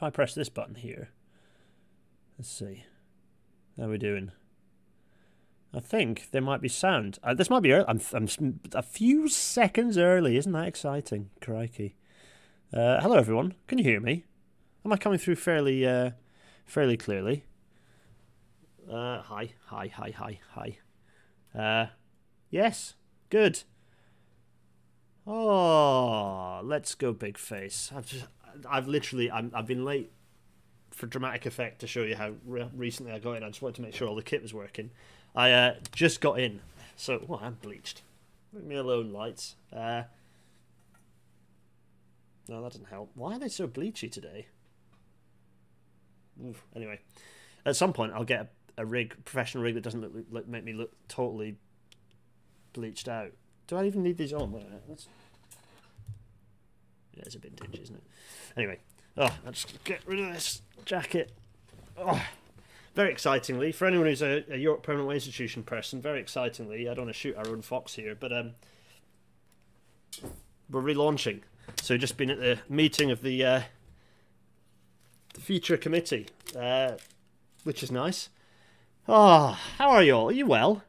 if I press this button here, let's see, how are we doing? I think there might be sound. Uh, this might be early. I'm, I'm a few seconds early. Isn't that exciting? Crikey. Uh, hello, everyone. Can you hear me? Am I coming through fairly, uh, fairly clearly? Uh, hi, hi, hi, hi, hi. Uh, yes, good. Oh, let's go, big face. I've just, I've literally, I'm, I've been late for dramatic effect to show you how re- recently I got in. I just wanted to make sure all the kit was working. I uh, just got in, so well, I'm bleached. Leave me alone, lights. Uh, no, that doesn't help. Why are they so bleachy today? Oof. Anyway, at some point I'll get a, a rig, professional rig that doesn't look, look, make me look totally bleached out. Do I even need these on? Wait a minute. Let's... It's a vintage, isn't it? Anyway, oh, I'll just get rid of this jacket. Oh very excitingly, for anyone who's a, a York Permanent Way Institution person, very excitingly, I don't want to shoot our own fox here, but um, we're relaunching. So just been at the meeting of the uh, the future committee, uh, which is nice. Ah, oh, how are you all? Are you well?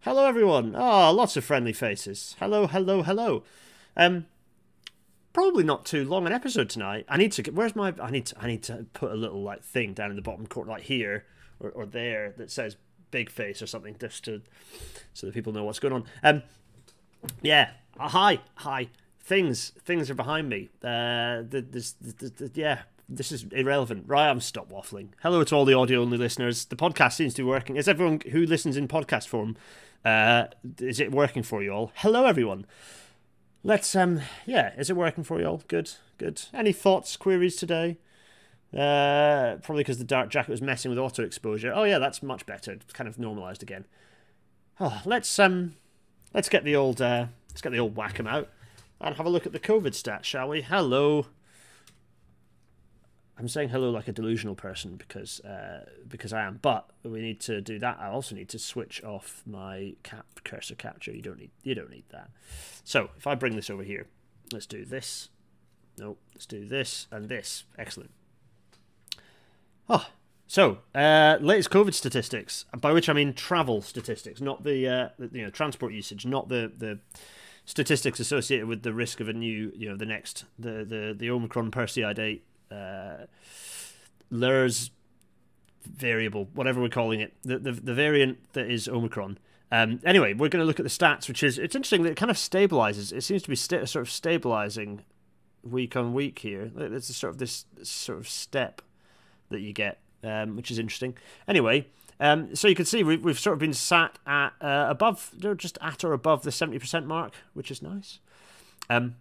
Hello, everyone. Ah, oh, lots of friendly faces. Hello, hello, hello. Um, probably not too long an episode tonight. I need to get. Where's my? I need to. I need to put a little like thing down in the bottom corner, like here, or, or there that says big face or something just to so that people know what's going on. Um, yeah, uh, hi, hi. Things, things are behind me. Uh, the, this, the, yeah, this is irrelevant. Right, I'm stop waffling. Hello to all the audio only listeners. The podcast seems to be working. Is everyone who listens in podcast form? Uh, is it working for you all? Hello, everyone. Let's um, yeah, is it working for you all? Good, good. Any thoughts, queries today? Uh, probably because the dark jacket was messing with auto exposure. Oh yeah, that's much better. It's kind of normalized again. Oh, let's um, let's get the old uh, let's get the old whack 'em out and have a look at the COVID stats, shall we? Hello. I'm saying hello like a delusional person because uh, because I am, but we need to do that. I also need to switch off my cap cursor capture. You don't need you don't need that. So if I bring this over here, let's do this. No, let's do this and this. Excellent. Oh, so uh, latest COVID statistics, by which I mean travel statistics, not the, uh, the you know transport usage, not the the statistics associated with the risk of a new you know the next the the the Omicron Persei eight uh, LERS variable, whatever we're calling it, the the, the variant that is Omicron. Um, anyway, we're going to look at the stats, which is it's interesting that it kind of stabilizes. It seems to be sort of stabilizing week on week here. There's sort of this sort of step that you get, um, which is interesting. Anyway, um, so you can see we've, we've sort of been sat at uh, above, just at or above the seventy percent mark, which is nice. Um,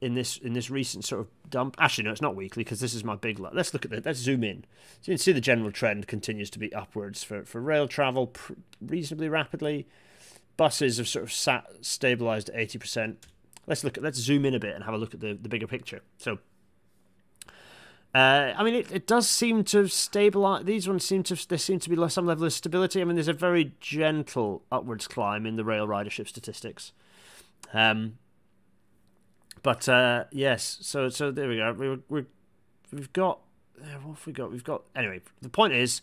in this in this recent sort of dump, actually no, it's not weekly because this is my big. Lo- let's look at the Let's zoom in. So you can see the general trend continues to be upwards for for rail travel pr- reasonably rapidly. Buses have sort of sat stabilized at eighty percent. Let's look at. Let's zoom in a bit and have a look at the the bigger picture. So uh, I mean, it, it does seem to stabilize. These ones seem to there seem to be some level of stability. I mean, there's a very gentle upwards climb in the rail ridership statistics. Um, but uh, yes, so so there we go. We we we've got what have we got? We've got anyway. The point is,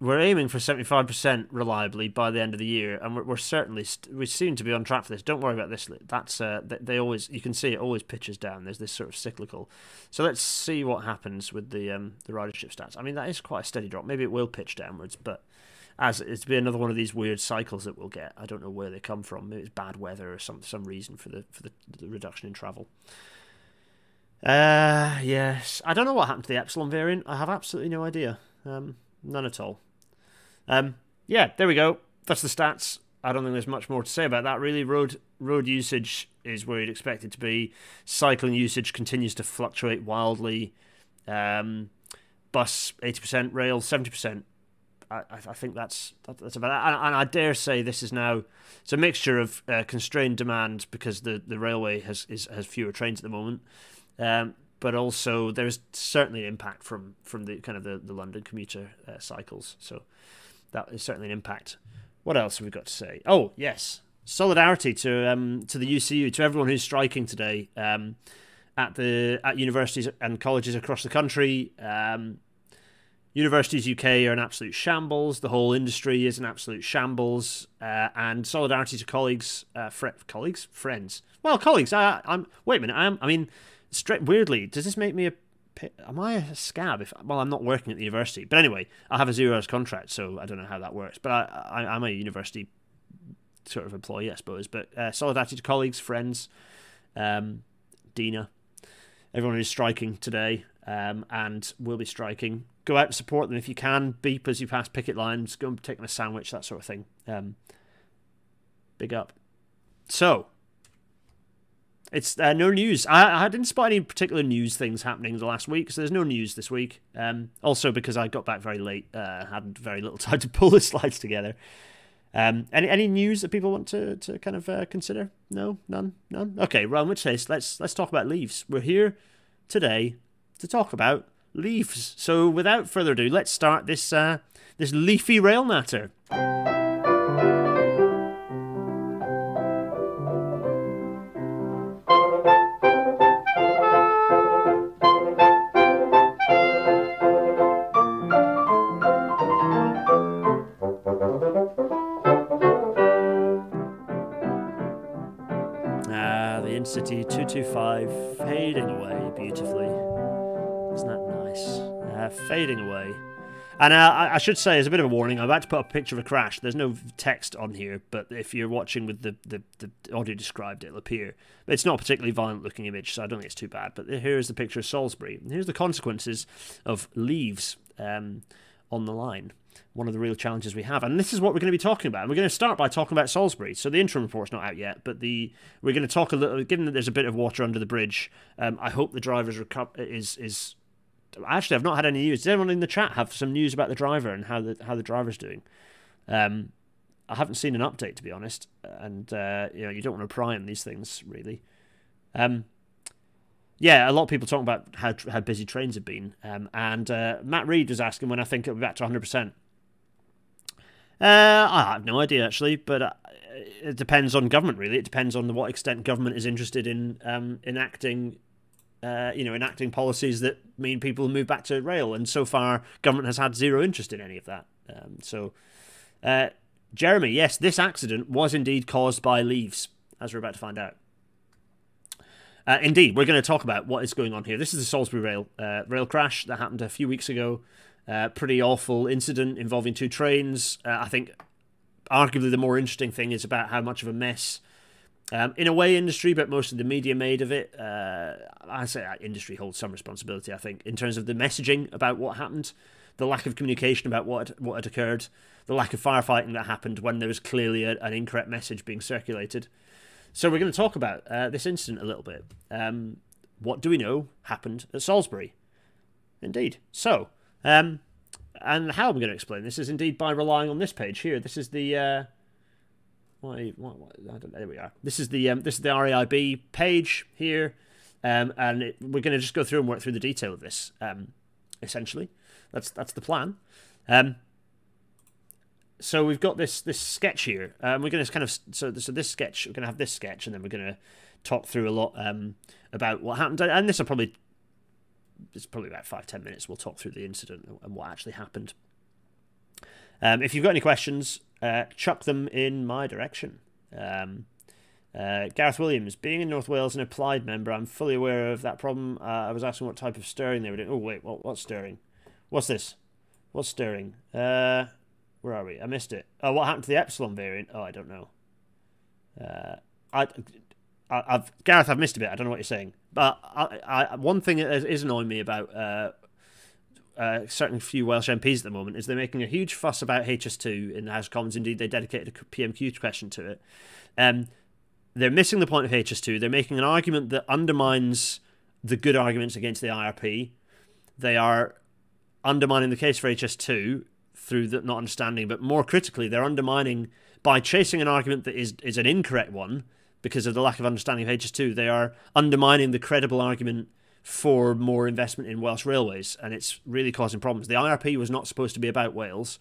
we're aiming for 75% reliably by the end of the year, and we're, we're certainly we seem to be on track for this. Don't worry about this. That's uh, they always you can see it always pitches down. There's this sort of cyclical. So let's see what happens with the um, the ridership stats. I mean that is quite a steady drop. Maybe it will pitch downwards, but as it's be another one of these weird cycles that we'll get. I don't know where they come from. Maybe it's bad weather or some some reason for the for the, the reduction in travel. Uh yes, I don't know what happened to the epsilon variant. I have absolutely no idea. Um, none at all. Um, yeah, there we go. That's the stats. I don't think there's much more to say about that. Really, road road usage is where you'd expect it to be. Cycling usage continues to fluctuate wildly. Um, bus eighty percent, rail seventy percent. I, I think that's that's about it. And, and, I dare say this is now it's a mixture of uh, constrained demand because the, the railway has is, has fewer trains at the moment, um, but also there's certainly an impact from from the kind of the, the London commuter uh, cycles. So that is certainly an impact. What else have we got to say? Oh yes, solidarity to um, to the UCU to everyone who's striking today. Um, at the at universities and colleges across the country. Um, universities UK are an absolute shambles. The whole industry is an absolute shambles. Uh, and solidarity to colleagues, uh, fr- colleagues, friends. Well, colleagues. I, I'm. Wait a minute. I'm. I mean. Weirdly, does this make me a? Am I a scab? If well, I'm not working at the university. But anyway, I have a zero hours contract, so I don't know how that works. But I, I I'm a university sort of employee, I suppose. But uh, solidarity to colleagues, friends, um, Dina, everyone who's striking today um, and will be striking. Go out and support them if you can. Beep as you pass picket lines. Go and take them a sandwich, that sort of thing. Um, big up. So, it's uh, no news. I, I didn't spot any particular news things happening the last week, so there's no news this week. Um, also, because I got back very late, uh, had very little time to pull the slides together. Um, any any news that people want to, to kind of uh, consider? No, none, none. Okay, well, in which case, let's let's talk about leaves. We're here today to talk about leaves. So, without further ado, let's start this uh, this leafy rail natter. Ah, the InterCity 225 fading away beautifully. Uh, fading away. And uh, I, should say, as a bit of a warning, I'm about to put a picture of a crash. There's no text on here, but if you're watching with the, the, the audio described, it'll appear. It's not a particularly violent looking image, so I don't think it's too bad. But here's the picture of Salisbury. Here's the consequences of leaves um, on the line. One of the real challenges we have, and this is what we're going to be talking about. And we're going to start by talking about Salisbury. So the interim report's not out yet, but the we're going to talk a little. Given that there's a bit of water under the bridge, um, I hope the driver's reco- is is actually, I've not had any news. Does anyone in the chat have some news about the driver and how the how the driver's doing? Um, I haven't seen an update to be honest, and uh, you know you don't want to pry on these things really. Um, yeah, a lot of people talking about how how busy trains have been, um, and uh, Matt Reed was asking when I think it'll be back to 100. percent uh, I have no idea actually, but uh, it depends on government. Really, it depends on what extent government is interested in um, enacting uh, you know, enacting policies that mean people move back to rail. And so far, government has had zero interest in any of that. Um, so, uh, Jeremy, yes, this accident was indeed caused by leaves, as we're about to find out. Uh, indeed, we're going to talk about what is going on here. This is the Salisbury rail uh, rail crash that happened a few weeks ago. Uh, pretty awful incident involving two trains. Uh, I think, arguably, the more interesting thing is about how much of a mess um, in a way, industry, but most of the media made of it. Uh, I say industry holds some responsibility, I think, in terms of the messaging about what happened, the lack of communication about what had, what had occurred, the lack of firefighting that happened when there was clearly a, an incorrect message being circulated. So we're going to talk about uh, this incident a little bit. Um, what do we know happened at Salisbury? Indeed. So, um, and how I'm going to explain this is indeed by relying on this page here. This is the uh, I don't. There we are. This is the um, this is the RAIB page here, um, and it, we're going to just go through and work through the detail of this. Um, essentially, that's that's the plan. Um, so we've got this this sketch here. Um, we're going to kind of so so this sketch. We're going to have this sketch, and then we're going to talk through a lot um, about what happened. And this will probably it's probably about five ten minutes. We'll talk through the incident and what actually happened. Um, if you've got any questions, uh, chuck them in my direction. Um, uh, Gareth Williams, being in North Wales an applied member, I'm fully aware of that problem. Uh, I was asking what type of stirring they were doing. Oh, wait, what, what's stirring? What's this? What's stirring? Uh, where are we? I missed it. Oh, what happened to the Epsilon variant? Oh, I don't know. Uh, I, I, have Gareth, I've missed a bit. I don't know what you're saying. But I, I, one thing that is annoying me about uh, certain few Welsh MPs at the moment is they're making a huge fuss about HS2 in the House of Commons. Indeed, they dedicated a PMQ question to it. Um, they're missing the point of HS2. They're making an argument that undermines the good arguments against the IRP. They are undermining the case for HS2 through the not understanding, but more critically, they're undermining by chasing an argument that is is an incorrect one because of the lack of understanding of HS2. They are undermining the credible argument for more investment in Welsh railways, and it's really causing problems. The IRP was not supposed to be about Wales.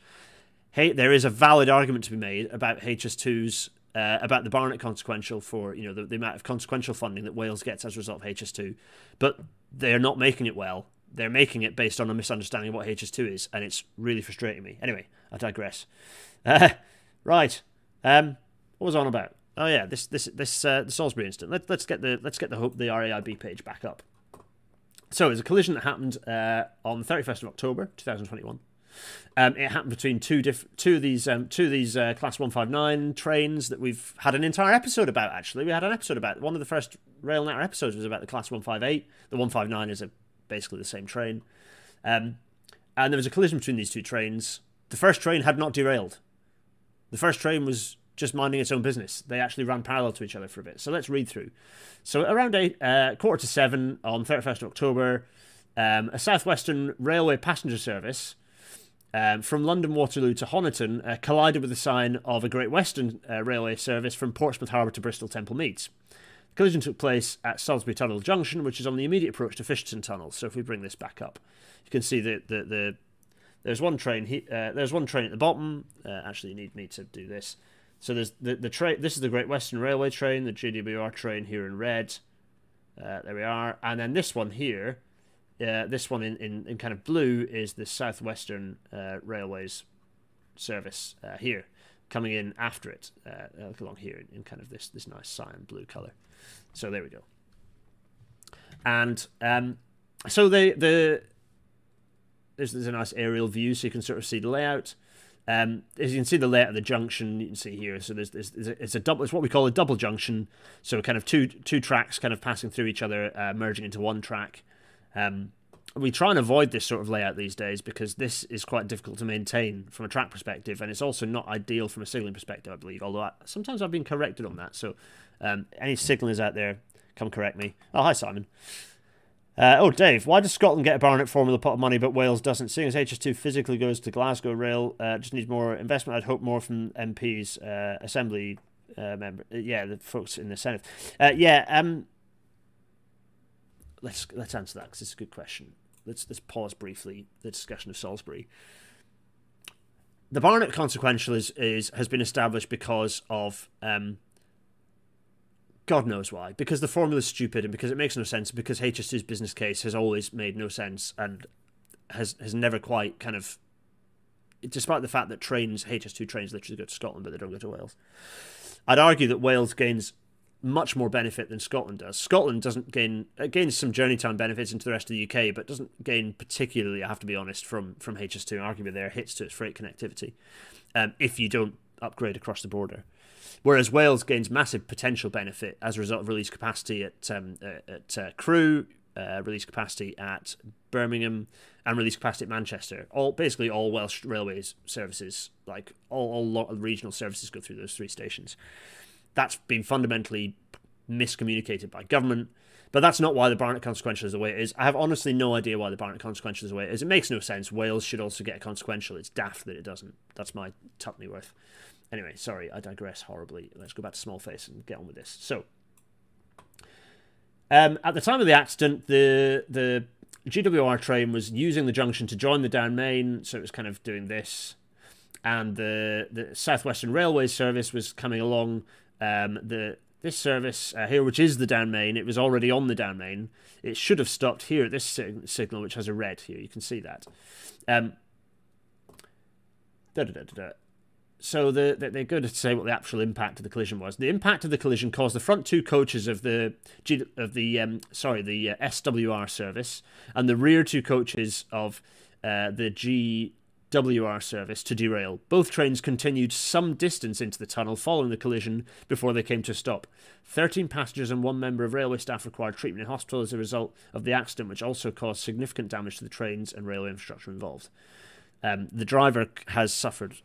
Hey, there is a valid argument to be made about HS2's uh, about the Barnett consequential for you know the, the amount of consequential funding that Wales gets as a result of HS2, but they're not making it well. They're making it based on a misunderstanding of what HS2 is, and it's really frustrating me. Anyway, I digress. Uh, right, um, what was on about? Oh yeah, this this this uh, the Salisbury incident. Let, let's get the let's get the the RAIB page back up. So it was a collision that happened uh, on the 31st of October 2021. Um, it happened between two diff- two of these um, two of these uh, class 159 trains that we've had an entire episode about. Actually, we had an episode about one of the first Rail Natter episodes was about the class 158. The 159 is a, basically the same train, um, and there was a collision between these two trains. The first train had not derailed. The first train was just minding its own business. They actually ran parallel to each other for a bit. So let's read through. So around eight, uh, quarter to seven on 31st of October, um, a Southwestern Railway passenger service um, from London Waterloo to Honiton uh, collided with the sign of a Great Western uh, Railway service from Portsmouth Harbour to Bristol Temple Meads. The collision took place at Salisbury Tunnel Junction, which is on the immediate approach to Fisherton Tunnel. So if we bring this back up, you can see that the, the, there's one train he, uh, there's one train at the bottom. Uh, actually, you need me to do this. So there's the the train. This is the Great Western Railway train, the GWR train here in red. Uh, there we are, and then this one here uh, this one in, in, in, kind of blue is the Southwestern uh, Railways service uh, here, coming in after it, uh, along here in, in, kind of this this nice cyan blue color. So there we go. And um, so the the there's, there's a nice aerial view, so you can sort of see the layout. Um, as you can see the layout of the junction, you can see here. So there's, there's, there's a, it's a double. It's what we call a double junction. So kind of two two tracks kind of passing through each other, uh, merging into one track. Um, we try and avoid this sort of layout these days because this is quite difficult to maintain from a track perspective, and it's also not ideal from a signalling perspective, I believe. Although I, sometimes I've been corrected on that. So, um, any signalers out there, come correct me. Oh, hi Simon. Uh, oh, Dave, why does Scotland get a Barnett formula pot of money but Wales doesn't? Seeing as HS2 physically goes to Glasgow Rail, uh, just needs more investment. I'd hope more from MPs, uh, Assembly uh, member, uh, yeah, the folks in the Senate. Uh, yeah, um, let's let's answer that because it's a good question. Let's let's pause briefly the discussion of Salisbury. The Barnett consequential is, is has been established because of um, God knows why. Because the formula is stupid and because it makes no sense. Because HS2's business case has always made no sense and has has never quite kind of, despite the fact that trains HS2 trains literally go to Scotland but they don't go to Wales. I'd argue that Wales gains much more benefit than Scotland does. Scotland doesn't gain gains some journey time benefits into the rest of the UK, but doesn't gain particularly, I have to be honest, from from HS2. Arguably, there hits to its freight connectivity um, if you don't upgrade across the border. Whereas Wales gains massive potential benefit as a result of release capacity at um, at uh, Crewe, uh, release capacity at Birmingham, and release capacity at Manchester. All basically all Welsh railways services, like all all lot of regional services, go through those three stations that's been fundamentally miscommunicated by government. But that's not why the Barnett consequential is the way it is. I have honestly no idea why the Barnett consequential is the way it is. It makes no sense. Wales should also get a consequential. It's daft that it doesn't. That's my Tuppenny worth. Anyway, sorry, I digress horribly. Let's go back to small face and get on with this. So, um, at the time of the accident, the the GWR train was using the junction to join the down main, so it was kind of doing this, and the the Southwestern Railway service was coming along um, the this service uh, here, which is the down main, it was already on the down main. It should have stopped here at this sig- signal, which has a red here. You can see that. Um, so the, the, they go to say what the actual impact of the collision was. The impact of the collision caused the front two coaches of the of the um, sorry the uh, SWR service and the rear two coaches of uh, the G WR service to derail. Both trains continued some distance into the tunnel following the collision before they came to a stop. 13 passengers and one member of railway staff required treatment in hospital as a result of the accident, which also caused significant damage to the trains and railway infrastructure involved. Um, the driver has suffered,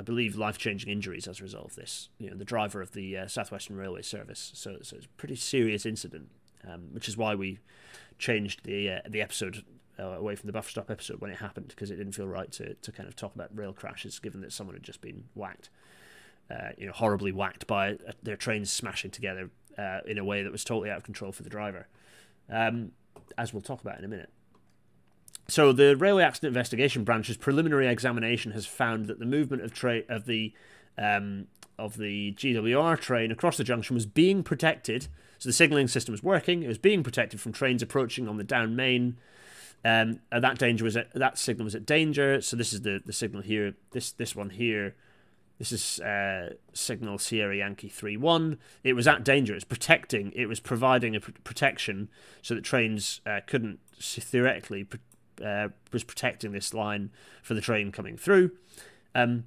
I believe, life-changing injuries as a result of this. You know, the driver of the uh, Southwestern Railway Service. So, so it's a pretty serious incident, um, which is why we changed the uh, the episode uh, away from the buffer stop episode when it happened because it didn't feel right to, to kind of talk about rail crashes given that someone had just been whacked, uh, you know, horribly whacked by uh, their trains smashing together uh, in a way that was totally out of control for the driver, um, as we'll talk about in a minute. So the Railway Accident Investigation Branch's preliminary examination has found that the movement of tra- of the um, of the GWR train across the junction was being protected. So the signalling system was working. It was being protected from trains approaching on the down main. Um, that danger was at, that signal was at danger. So this is the the signal here. This this one here. This is uh, signal Sierra Yankee three one. It was at danger. It was protecting. It was providing a pr- protection so that trains uh, couldn't theoretically uh, was protecting this line for the train coming through. Um,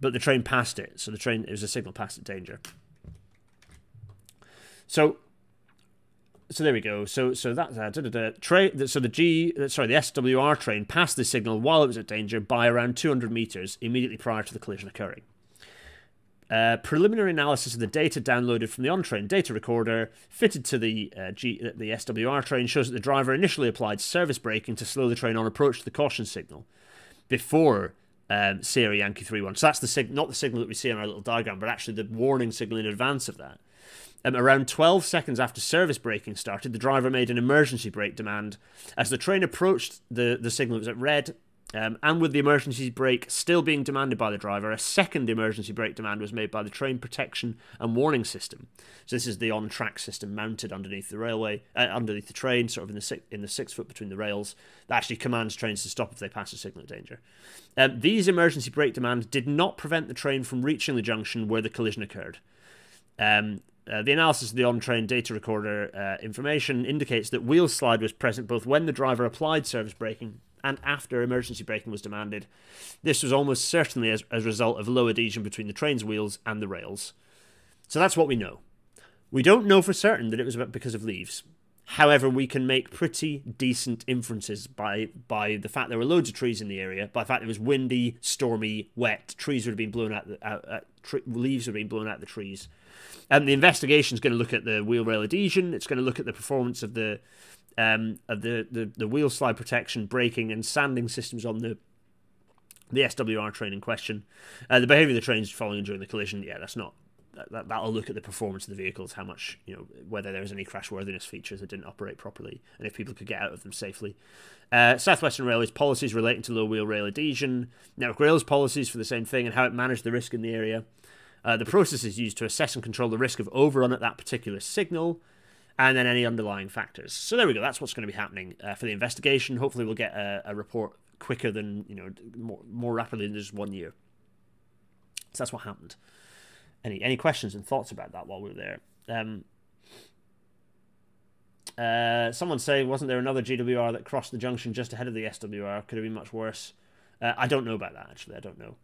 but the train passed it, so the train it was a signal past at danger. So, so there we go. So so that's uh, da, da, da. Tra- so the G uh, sorry the SWR train passed the signal while it was at danger by around 200 meters immediately prior to the collision occurring. Uh, preliminary analysis of the data downloaded from the on-train data recorder fitted to the uh, G, the SWR train shows that the driver initially applied service braking to slow the train on approach to the caution signal before um, Sierra Yankee 3-1. So that's the sig- not the signal that we see on our little diagram, but actually the warning signal in advance of that. Um, around 12 seconds after service braking started, the driver made an emergency brake demand. As the train approached the, the signal, it was at red, um, and with the emergency brake still being demanded by the driver, a second emergency brake demand was made by the train protection and warning system. So this is the on-track system mounted underneath the railway, uh, underneath the train, sort of in the six, in the six foot between the rails. That actually commands trains to stop if they pass a signal of danger. Um, these emergency brake demands did not prevent the train from reaching the junction where the collision occurred. Um, uh, the analysis of the on-train data recorder uh, information indicates that wheel slide was present both when the driver applied service braking and after emergency braking was demanded. This was almost certainly as, as a result of low adhesion between the train's wheels and the rails. So that's what we know. We don't know for certain that it was because of leaves. However, we can make pretty decent inferences by by the fact there were loads of trees in the area, by the fact it was windy, stormy, wet, trees would have been blown out, the, out, out leaves would have been blown out of the trees. And the investigation is going to look at the wheel rail adhesion. It's going to look at the performance of the um, of the, the, the wheel slide protection, braking, and sanding systems on the the SWR train in question. Uh, the behaviour of the trains following during the collision, yeah, that's not. That, that'll look at the performance of the vehicles, how much, you know, whether there was any crashworthiness features that didn't operate properly, and if people could get out of them safely. Uh, Southwestern Railway's policies relating to low wheel rail adhesion, Network Rail's policies for the same thing, and how it managed the risk in the area. Uh, the processes used to assess and control the risk of overrun at that particular signal, and then any underlying factors. So there we go. That's what's going to be happening uh, for the investigation. Hopefully, we'll get a, a, report quicker than you know more more rapidly than just one year. So that's what happened. Any any questions and thoughts about that while we were there? Um, uh, someone say, wasn't there another GWR that crossed the junction just ahead of the SWR? Could have been much worse. Uh, I don't know about that actually. I don't know.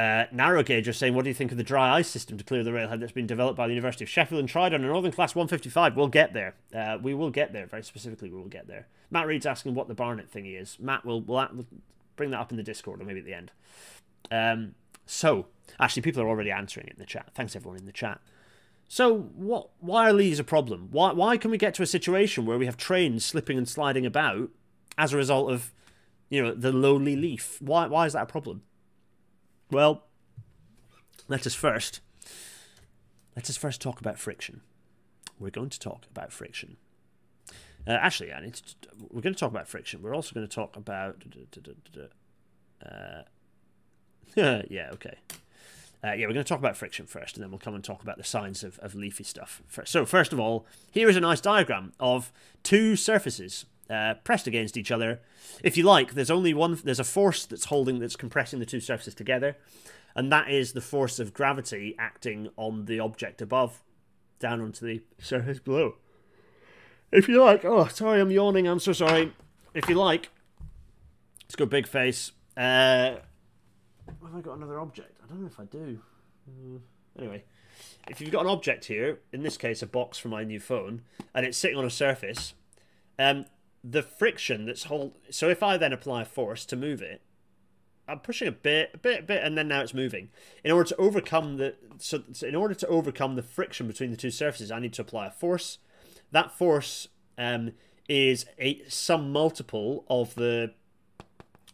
Uh, narrow gauge are saying, what do you think of the dry ice system to clear the railhead that's been developed by the University of Sheffield and tried on a Northern Class 155? We'll get there. Uh, we will get there. Very specifically, we will get there. Matt Reed's asking what the Barnett thingy is. Matt, will we'll bring that up in the Discord or maybe at the end. Um, so, actually, people are already answering it in the chat. Thanks, everyone in the chat. So, what? Why are these a problem? Why, why can we get to a situation where we have trains slipping and sliding about as a result of, you know, the lowly leaf? Why, why is that a problem? Well, let us first let us first talk about friction. We're going to talk about friction. Uh, actually, I need to, we're going to talk about friction. We're also going to talk about. Uh, yeah, okay. Uh, yeah, we're going to talk about friction first, and then we'll come and talk about the signs of, of leafy stuff. First. So, first of all, here is a nice diagram of two surfaces uh, pressed against each other. If you like, there's only one. There's a force that's holding, that's compressing the two surfaces together, and that is the force of gravity acting on the object above, down onto the surface below. If you like, oh, sorry, I'm yawning. I'm so sorry. If you like, let's go big face. Uh, have I got another object? I don't know if I do. Uh, anyway, if you've got an object here, in this case, a box for my new phone, and it's sitting on a surface, um, the friction that's hold. So if I then apply a force to move it, I'm pushing a bit, a bit, a bit, and then now it's moving. In order to overcome the so, so in order to overcome the friction between the two surfaces, I need to apply a force. That force um, is a some multiple of the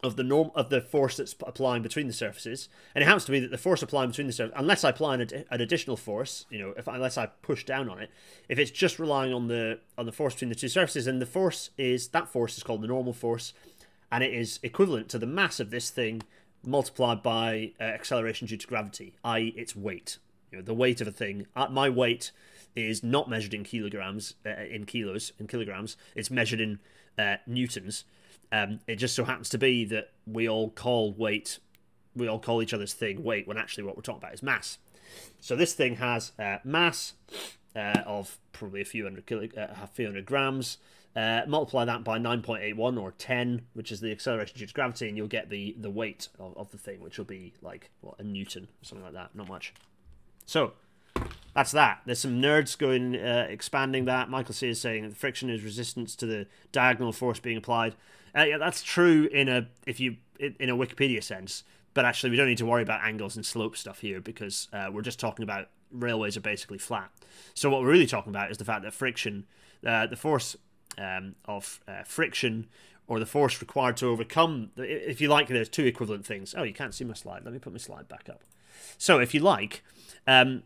of the norm of the force that's applying between the surfaces, and it happens to be that the force applying between the surfaces, unless I apply an, an, additional force, you know, if unless I push down on it, if it's just relying on the on the force between the two surfaces, then the force is that force is called the normal force, and it is equivalent to the mass of this thing multiplied by uh, acceleration due to gravity, i.e., its weight. You know, the weight of a thing. Uh, my weight is not measured in kilograms, uh, in kilos, in kilograms. It's measured in uh, newtons. Um, it just so happens to be that we all call weight, we all call each other's thing weight, when actually what we're talking about is mass. So this thing has uh, mass uh, of probably a few hundred kilo, uh, a few hundred grams. Uh, multiply that by 9.81 or 10, which is the acceleration due to gravity, and you'll get the the weight of, of the thing, which will be like what a newton, or something like that. Not much. So that's that. There's some nerds going uh, expanding that. Michael C is saying that the friction is resistance to the diagonal force being applied. Uh, yeah, that's true in a if you in a Wikipedia sense, but actually we don't need to worry about angles and slope stuff here because uh, we're just talking about railways are basically flat. So what we're really talking about is the fact that friction, uh, the force um, of uh, friction or the force required to overcome, if you like, there's two equivalent things. Oh, you can't see my slide. Let me put my slide back up. So if you like, um,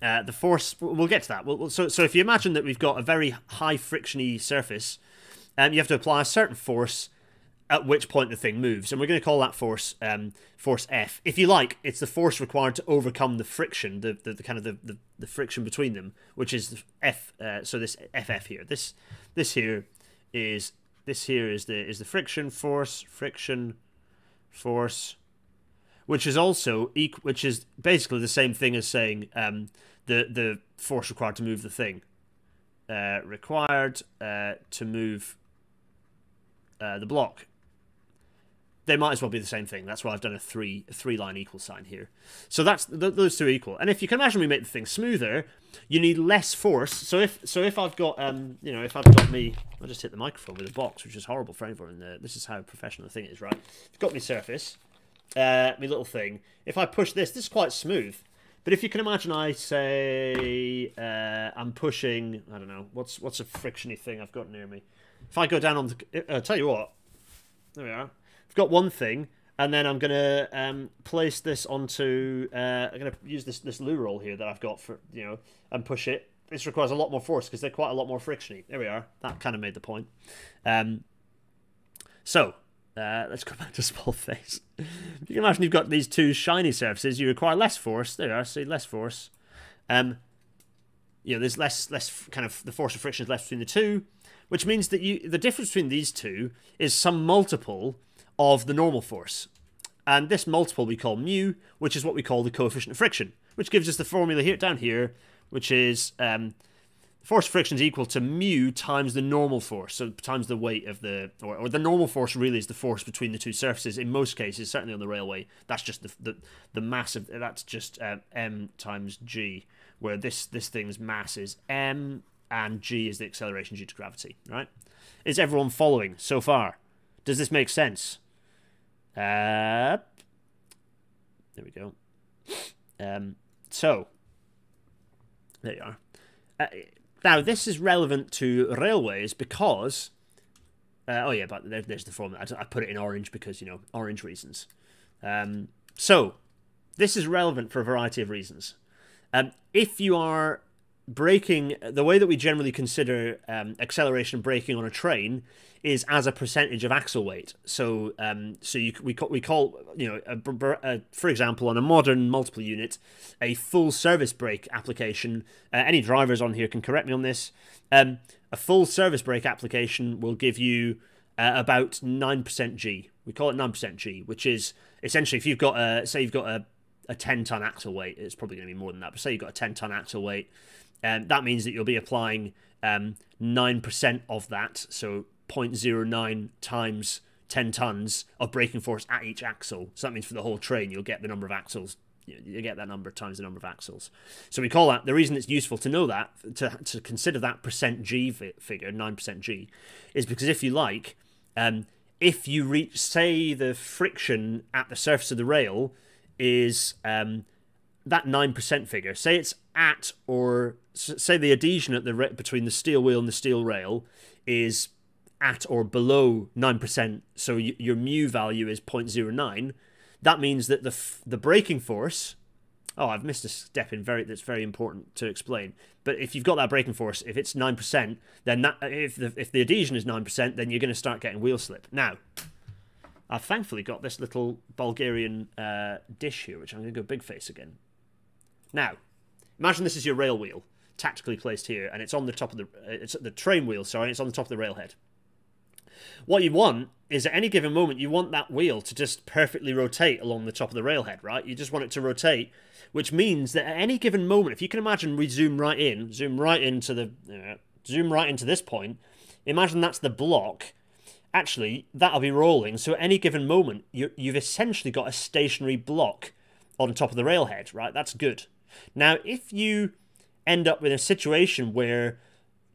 uh, the force, we'll get to that. We'll, so, so if you imagine that we've got a very high frictiony surface, um, you have to apply a certain force at which point the thing moves. And we're going to call that force um, force F. If you like, it's the force required to overcome the friction, the, the, the kind of the, the, the, friction between them, which is F. Uh, so this FF here. This this here is this here is the is the friction force, friction force, which is also equal, which is basically the same thing as saying um, the the force required to move the thing. Uh, required uh, to move uh, the block they might as well be the same thing. That's why I've done a three a three line equal sign here. So that's th those two equal. And if you can imagine we make the thing smoother, you need less force. So if so if I've got um you know if I've got me I just hit the microphone with a box, which is horrible for anyone. This is how professional the thing is, right? I've got my surface, uh, my little thing. If I push this, this is quite smooth. But if you can imagine, I say uh, I'm pushing. I don't know what's what's a frictiony thing I've got near me. If I go down on the, uh, tell you what, there we are. I've got one thing, and then I'm gonna um, place this onto. Uh, I'm gonna use this this loo roll here that I've got for you know, and push it. This requires a lot more force because they're quite a lot more frictiony. There we are. That kind of made the point. Um, so uh, let's go back to small face. you can imagine you've got these two shiny surfaces. You require less force. There you are. See, less force. Um, you know, there's less less kind of the force of friction is less between the two, which means that you the difference between these two is some multiple of the normal force. And this multiple we call mu, which is what we call the coefficient of friction, which gives us the formula here down here, which is um, force friction is equal to mu times the normal force, so times the weight of the, or, or, the normal force really is the force between the two surfaces. In most cases, certainly on the railway, that's just the the, the mass of, that's just uh, m times g, where this this thing's mass is m and g is the acceleration due to gravity. Right? Is everyone following so far? Does this make sense? Uh, there we go. Um, so, there you are. Uh, now, this is relevant to railways because. Uh, oh, yeah, but there, there's the formula. I, I, put it in orange because, you know, orange reasons. Um, so, this is relevant for a variety of reasons. Um, if you are braking, the way that we generally consider um, acceleration braking on a train is as a percentage of axle weight. So, um, so you, we call, we call you know, a, a, for example, on a modern multiple unit, a full service brake application. Uh, any drivers on here can correct me on this. Um, a full service brake application will give you uh, about nine percent G. We call it nine percent G, which is essentially if you've got a say you've got a a 10 ton axle weight, it's probably going to be more than that, but say you've got a 10 ton axle weight, um, that means that you'll be applying um, 9% of that, so 0.09 times 10 tons of braking force at each axle. So that means for the whole train, you'll get the number of axles. You get that number times the number of axles. So we call that the reason it's useful to know that to to consider that percent G figure, nine percent G, is because if you like, um, if you reach say the friction at the surface of the rail is um, that nine percent figure. Say it's at or say the adhesion at the between the steel wheel and the steel rail is at or below 9%, so your mu value is 0.09, that means that the the braking force oh I've missed a step in very that's very important to explain but if you've got that braking force if it's 9% then that if the if the adhesion is 9% then you're going to start getting wheel slip now I've thankfully got this little Bulgarian uh, dish here, which I'm going to go big face again. Now, imagine this is your rail wheel, tactically placed here, and it's on the top of the uh, it's the train wheel. Sorry, it's on the top of the railhead. What you want is at any given moment, you want that wheel to just perfectly rotate along the top of the railhead, right? You just want it to rotate, which means that at any given moment, if you can imagine, we zoom right in, zoom right into the, uh, zoom right into this point. Imagine that's the block. Actually, that'll be rolling. So at any given moment, you, you've essentially got a stationary block on top of the railhead, right? That's good. Now, if you end up in a situation where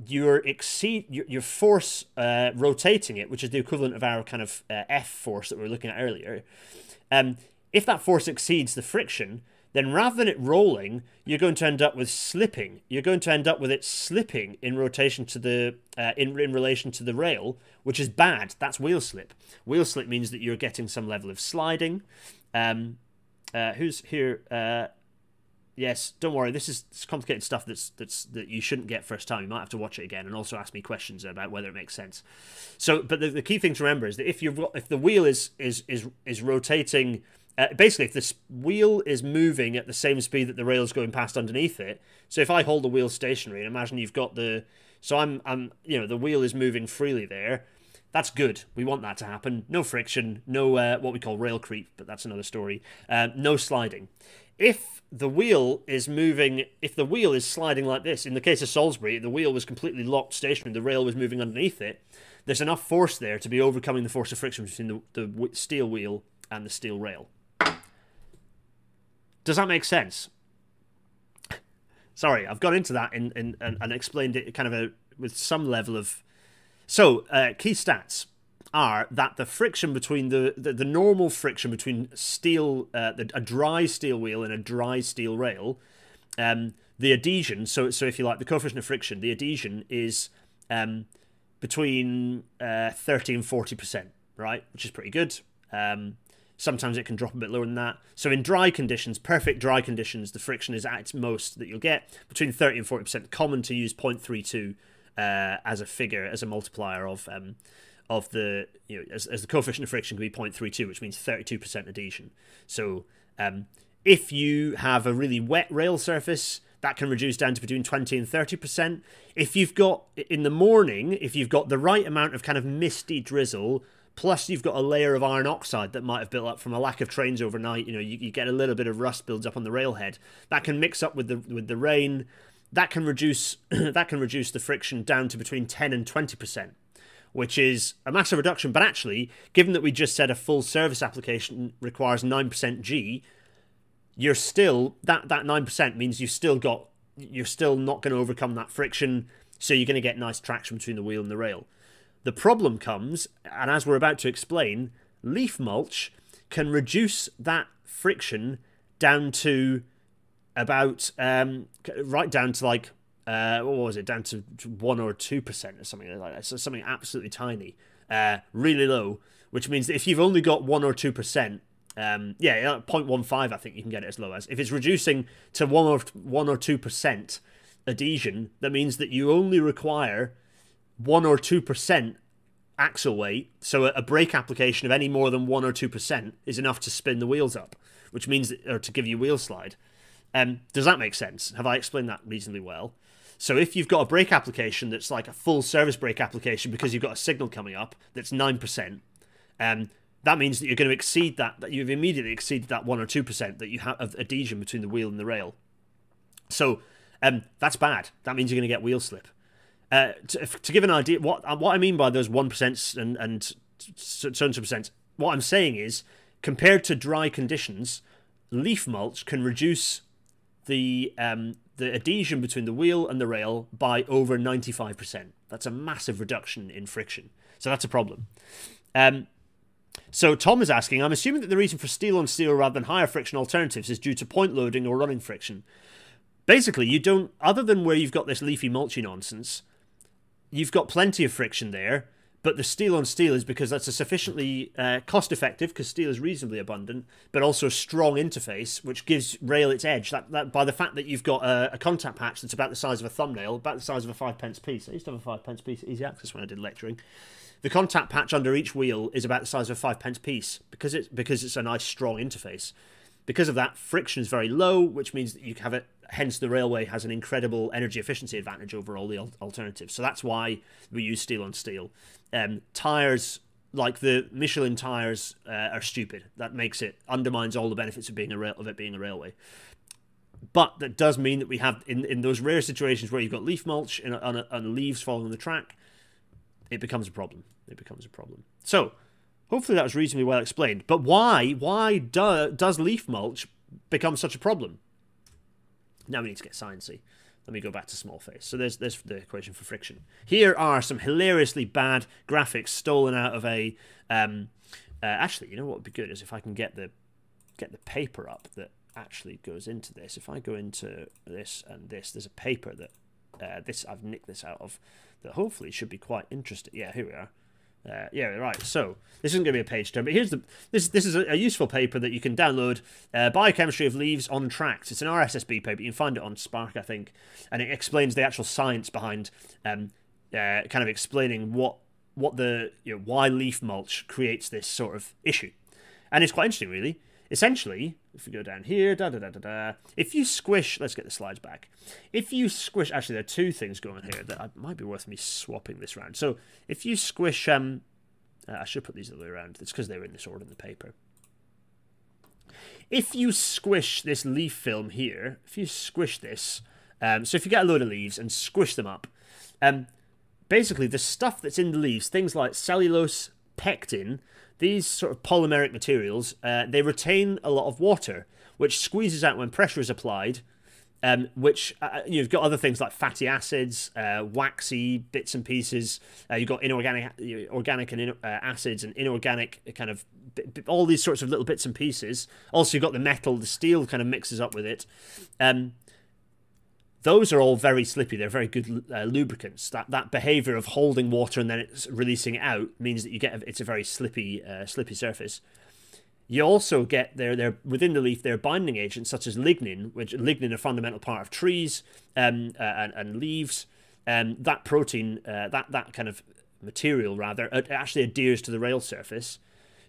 you're exceed your, your force uh, rotating it, which is the equivalent of our kind of uh, F force that we were looking at earlier. Um, if that force exceeds the friction, then rather than it rolling, you're going to end up with slipping. You're going to end up with it slipping in rotation to the uh, in in relation to the rail, which is bad. That's wheel slip. Wheel slip means that you're getting some level of sliding. Um, uh, who's here? Yes, don't worry. This is complicated stuff that's that's that you shouldn't get first time. You might have to watch it again and also ask me questions about whether it makes sense. So, but the, the key thing to remember is that if you've got, if the wheel is is is is rotating, uh, basically if this wheel is moving at the same speed that the rail's going past underneath it. So if I hold the wheel stationary and imagine you've got the so I'm I'm you know the wheel is moving freely there. That's good. We want that to happen. No friction, no uh, what we call rail creep, but that's another story. Uh, no sliding if the wheel is moving, if the wheel is sliding like this, in the case of Salisbury, the wheel was completely locked stationary, the rail was moving underneath it, there's enough force there to be overcoming the force of friction between the, the steel wheel and the steel rail. Does that make sense? Sorry, I've got into that in, and, and explained it kind of a, with some level of. So, uh, key stats are that the friction between the, the, the normal friction between steel, uh, the, a dry steel wheel and a dry steel rail, um, the adhesion, so, so if you like, the coefficient of friction, the adhesion is um, between uh, 30 and 40%, right? Which is pretty good. Um, sometimes it can drop a bit lower than that. So in dry conditions, perfect dry conditions, the friction is at its most that you'll get between 30 and 40%. Common to use 0.32 uh, as a figure, as a multiplier of um, of the you know as, as the coefficient of friction can be 0.32 which means 32% adhesion. So um, if you have a really wet rail surface that can reduce down to between 20 and 30% if you've got in the morning if you've got the right amount of kind of misty drizzle plus you've got a layer of iron oxide that might have built up from a lack of trains overnight you know you, you get a little bit of rust builds up on the railhead that can mix up with the with the rain. That can reduce that can reduce the friction down to between 10 and 20% which is a massive reduction. But actually, given that we just said a full service application requires 9% G, you're still that that 9% means you've still got you're still not going to overcome that friction, so you're going to get nice traction between the wheel and the rail. The problem comes, and as we're about to explain, leaf mulch can reduce that friction down to about um, right down to like uh, what was it down to one or two percent or something like that. So something absolutely tiny, uh, really low. Which means that if you've only got one or two percent, um, yeah, 0.15, I think you can get it as low as. If it's reducing to one or one or two percent adhesion, that means that you only require one or two percent axle weight. So a, a brake application of any more than one or two percent is enough to spin the wheels up, which means that, or to give you wheel slide. Um, does that make sense? Have I explained that reasonably well? So if you've got a brake application that's like a full service brake application because you've got a signal coming up that's 9%, um, that means that you're going to exceed that, that you've immediately exceeded that 1 or 2% that you have of adhesion between the wheel and the rail. So um, that's bad. That means you're going to get wheel slip. Uh, to, to, give an idea, what what I mean by those 1% and, and so and so percent, what I'm saying is compared to dry conditions, leaf mulch can reduce the um, the adhesion between the wheel and the rail by over 95%. That's a massive reduction in friction. So that's a problem. Um, so Tom is asking, I'm assuming that the reason for steel on steel rather than higher friction alternatives is due to point loading or running friction. Basically, you don't, other than where you've got this leafy mulchy nonsense, you've got plenty of friction there but the steel on steel is because that's a sufficiently uh, cost effective because steel is reasonably abundant, but also a strong interface which gives rail its edge. That, that by the fact that you've got a, a, contact patch that's about the size of a thumbnail, about the size of a five pence piece. I used to have a five pence piece at Easy Access when I did lecturing. the contact patch under each wheel is about the size of a five pence piece because it's because it's a nice strong interface. Because of that, friction is very low, which means that you have it. Hence, the railway has an incredible energy efficiency advantage over all the alternatives. So that's why we use steel on steel. Um, tires like the Michelin tires uh, are stupid. That makes it undermines all the benefits of being a rail of it being a railway. But that does mean that we have in in those rare situations where you've got leaf mulch and, and, and leaves falling on the track, it becomes a problem. It becomes a problem. So hopefully that was reasonably well explained. But why why do, does leaf mulch become such a problem? Now we need to get sciencey. Let me go back to small face. So there's there's the equation for friction. Here are some hilariously bad graphics stolen out of a. Um, uh, actually, you know what would be good is if I can get the get the paper up that actually goes into this. If I go into this and this, there's a paper that uh, this I've nicked this out of that hopefully should be quite interesting. Yeah, here we are. Uh, yeah, right. So this isn't going to be a page turn, but here's the this this is a, a useful paper that you can download. Uh, Biochemistry of leaves on tracks. It's an RSSB paper. You can find it on Spark, I think, and it explains the actual science behind, um, uh, kind of explaining what what the you know why leaf mulch creates this sort of issue, and it's quite interesting, really. Essentially, if we go down here, da da da da da, if you squish, let's get the slides back. If you squish, actually, there are two things going on here that might be worth me swapping this around. So if you squish, um, uh, I should put these the other way around. It's because they were in this order in the paper. If you squish this leaf film here, if you squish this, um, so if you get a load of leaves and squish them up, um, basically the stuff that's in the leaves, things like cellulose, pectin, these sort of polymeric materials, uh, they retain a lot of water, which squeezes out when pressure is applied. Um, which uh, uh you've got other things like fatty acids, uh, waxy bits and pieces. Uh, you've got inorganic, organic and in, uh, acids and inorganic kind of all these sorts of little bits and pieces. Also, you've got the metal, the steel kind of mixes up with it. Um, those are all very slippy. They're very good uh, lubricants. That that behavior of holding water and then it's releasing it out means that you get a, it's a very slippy uh, slippy surface. You also get there there within the leaf there are binding agents such as lignin, which lignin a fundamental part of trees um, uh, and, and leaves. Um, that protein, uh, that that kind of material rather, it actually adheres to the rail surface.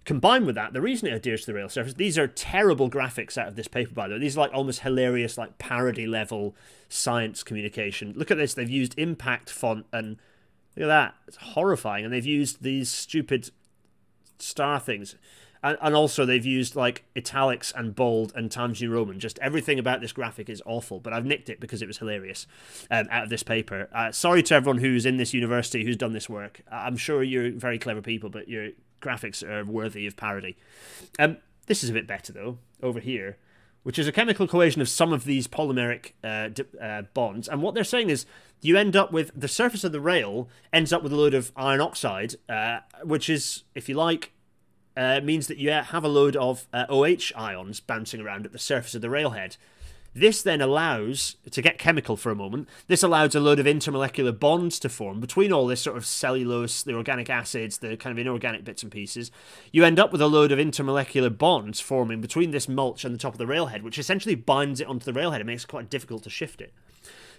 Combined with that, the reason it adheres to the rail surface, these are terrible graphics out of this paper, by the way. These are like almost hilarious, like parody level science communication. Look at this. They've used impact font and look at that. It's horrifying. And they've used these stupid star things. And, and also they've used like italics and bold and Times New Roman. Just everything about this graphic is awful, but I've nicked it because it was hilarious um, out of this paper. Uh, sorry to everyone who's in this university who's done this work. I'm sure you're very clever people, but you're graphics are worthy of parody. Um, this is a bit better though, over here, which is a chemical equation of some of these polymeric uh, uh, bonds. And what they're saying is you end up with the surface of the rail ends up with a load of iron oxide, uh, which is, if you like, uh, means that you have a load of OH ions bouncing around at the surface of the railhead. This then allows, to get chemical for a moment, this allows a load of intermolecular bonds to form between all this sort of cellulose, the organic acids, the kind of inorganic bits and pieces. You end up with a load of intermolecular bonds forming between this mulch and the top of the railhead, which essentially binds it onto the railhead and makes it quite difficult to shift it.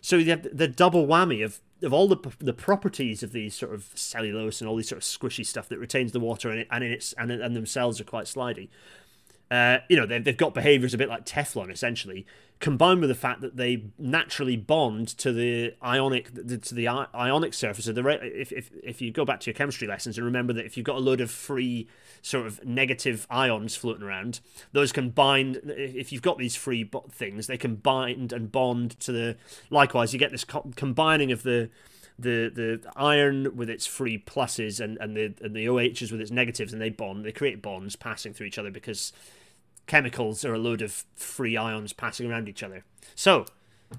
So you have the double whammy of, of all the the properties of these sort of cellulose and all these sort of squishy stuff that retains the water and it, and its and, and themselves are quite slidey. Uh, you know, they've, they've got behaviors a bit like Teflon, essentially, combined with the fact that they naturally bond to the ionic to the ionic surface. Of the if, if if you go back to your chemistry lessons and remember that if you've got a load of free sort of negative ions floating around those can bind if you've got these free things they can bind and bond to the likewise you get this co combining of the the the iron with its free pluses and, and the and the OHs with its negatives and they bond they create bonds passing through each other because chemicals are a load of free ions passing around each other. So,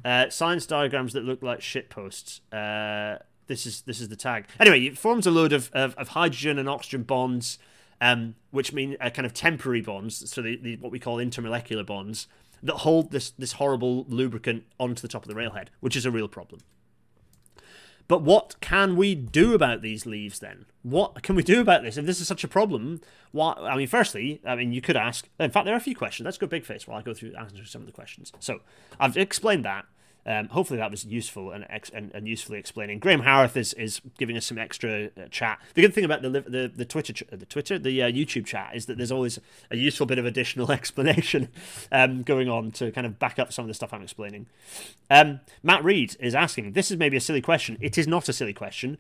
uh, science diagrams that look like shit posts. Uh, this is this is the tag. Anyway, it forms a load of, of, of hydrogen and oxygen bonds, um, which mean uh, kind of temporary bonds. So the, the what we call intermolecular bonds that hold this this horrible lubricant onto the top of the railhead, which is a real problem. But what can we do about these leaves then? What can we do about this? If this is such a problem, what? I mean, firstly, I mean, you could ask. In fact, there are a few questions. Let's go big face while I go through answering some of the questions. So, I've explained that. Um, hopefully that was useful and, ex- and, and usefully explaining. Graham Howarth is, is giving us some extra uh, chat. The good thing about the the, the Twitter the Twitter the uh, YouTube chat is that there's always a useful bit of additional explanation um, going on to kind of back up some of the stuff I'm explaining. Um, Matt Reed is asking. This is maybe a silly question. It is not a silly question.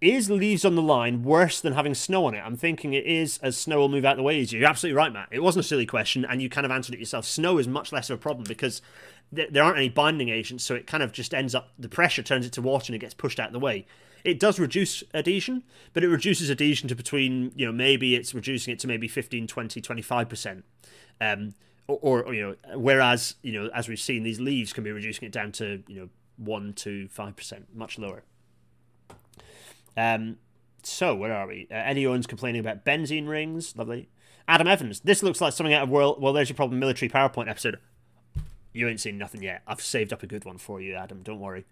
Is leaves on the line worse than having snow on it? I'm thinking it is, as snow will move out the way easier. You're absolutely right, Matt. It wasn't a silly question, and you kind of answered it yourself. Snow is much less of a problem because there aren't any binding agents, so it kind of just ends up the pressure turns it to water and it gets pushed out of the way. It does reduce adhesion, but it reduces adhesion to between, you know, maybe it's reducing it to maybe 15, 20, 25%. Um, or, or, you know, whereas, you know, as we've seen, these leaves can be reducing it down to, you know, 1 to 5%, much lower. Um, so, where are we? Uh, Eddie Owens complaining about benzene rings. Lovely. Adam Evans. This looks like something out of World. Well, there's your problem. Military PowerPoint episode. You ain't seen nothing yet. I've saved up a good one for you, Adam. Don't worry.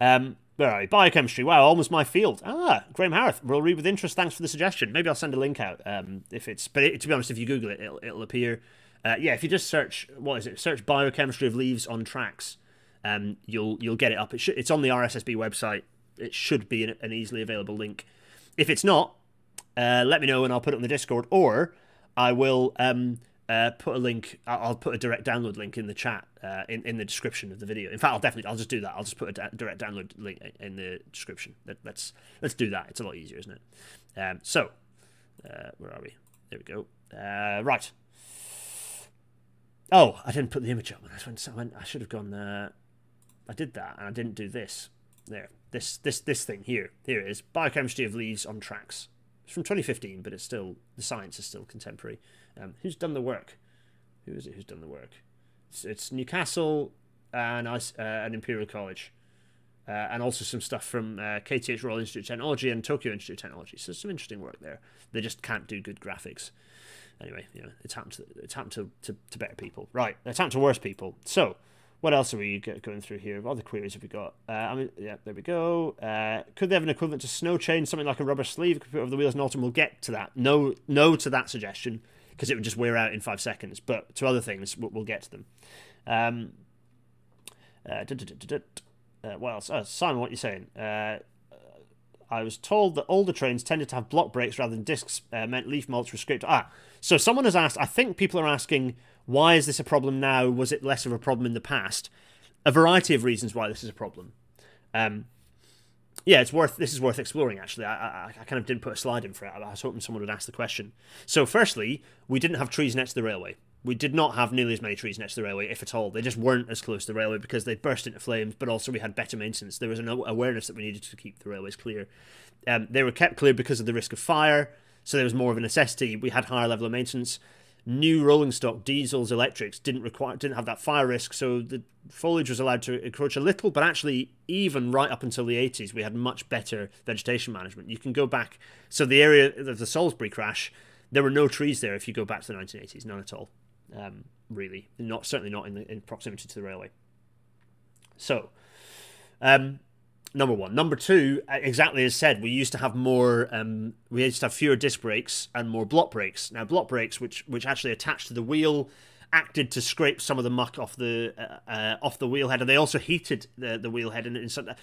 Um, where are we? Biochemistry. Wow, almost my field. Ah, Graham Harris. We'll read with interest. Thanks for the suggestion. Maybe I'll send a link out. Um, if it's, but it, to be honest, if you Google it, it'll, it'll appear. Uh, yeah, if you just search what is it? Search biochemistry of leaves on tracks. Um, you'll you'll get it up. It it's on the RSSB website. It should be an, an easily available link. If it's not, uh, let me know and I'll put it on the Discord, or I will um, uh, put a link. I'll put a direct download link in the chat uh, in in the description of the video. In fact, I'll definitely I'll just do that. I'll just put a direct download link in the description. Let, us let's, let's do that. It's a lot easier, isn't it? Um, so uh, where are we? There we go. Uh, right. Oh, I didn't put the image up. I went. I, went, I should have gone. Uh, I did that, and I didn't do this. There, this this this thing here. Here it is. Biochemistry of leaves on tracks. It's from 2015, but it's still the science is still contemporary. Um, who's done the work? Who is it who's done the work? It's, it's Newcastle and, uh, and Imperial College. Uh, and also some stuff from uh, KTH Royal Institute of Technology and Tokyo Institute of Technology. So some interesting work there. They just can't do good graphics. Anyway, you know, it's happened to it's happened to, to, to better people. Right, it's happened to worse people. So, what else are we going through here? What other queries have we got? Uh, I mean, yeah, there we go. Uh, could they have an equivalent to snow chain, something like a rubber sleeve could put over the wheels and autumn? We'll get to that. No, no to that suggestion because it would just wear out in five seconds. But to other things, we'll, we'll get to them. Um, uh, uh, what else? Oh, Simon, what are you saying? Uh, I was told that older trains tended to have block brakes rather than discs, uh, meant leaf mulch was scraped. Ah, so someone has asked, I think people are asking, why is this a problem now? Was it less of a problem in the past? A variety of reasons why this is a problem. Um, yeah, it's worth. This is worth exploring. Actually, I, I, I, kind of didn't put a slide in for it. I was hoping someone would ask the question. So, firstly, we didn't have trees next to the railway. We did not have nearly as many trees next to the railway, if at all. They just weren't as close to the railway because they burst into flames. But also, we had better maintenance. There was an awareness that we needed to keep the railways clear. Um, they were kept clear because of the risk of fire. So there was more of a necessity. We had higher level of maintenance new rolling stock diesels, electrics didn't require didn't have that fire risk, so the foliage was allowed to encroach a little. But actually, even right up until the 80s, we had much better vegetation management. You can go back. So the area of the Salisbury crash, there were no trees there. If you go back to the 1980s, none at all. Um, really, not certainly not in the in proximity to the railway. So, um, number one. Number two, exactly as said, we used to have more. Um, we used to have fewer disc brakes and more block brakes. Now, block brakes, which which actually attached to the wheel, acted to scrape some of the muck off the uh, uh, off the wheel head, and they also heated the the wheel head, and, and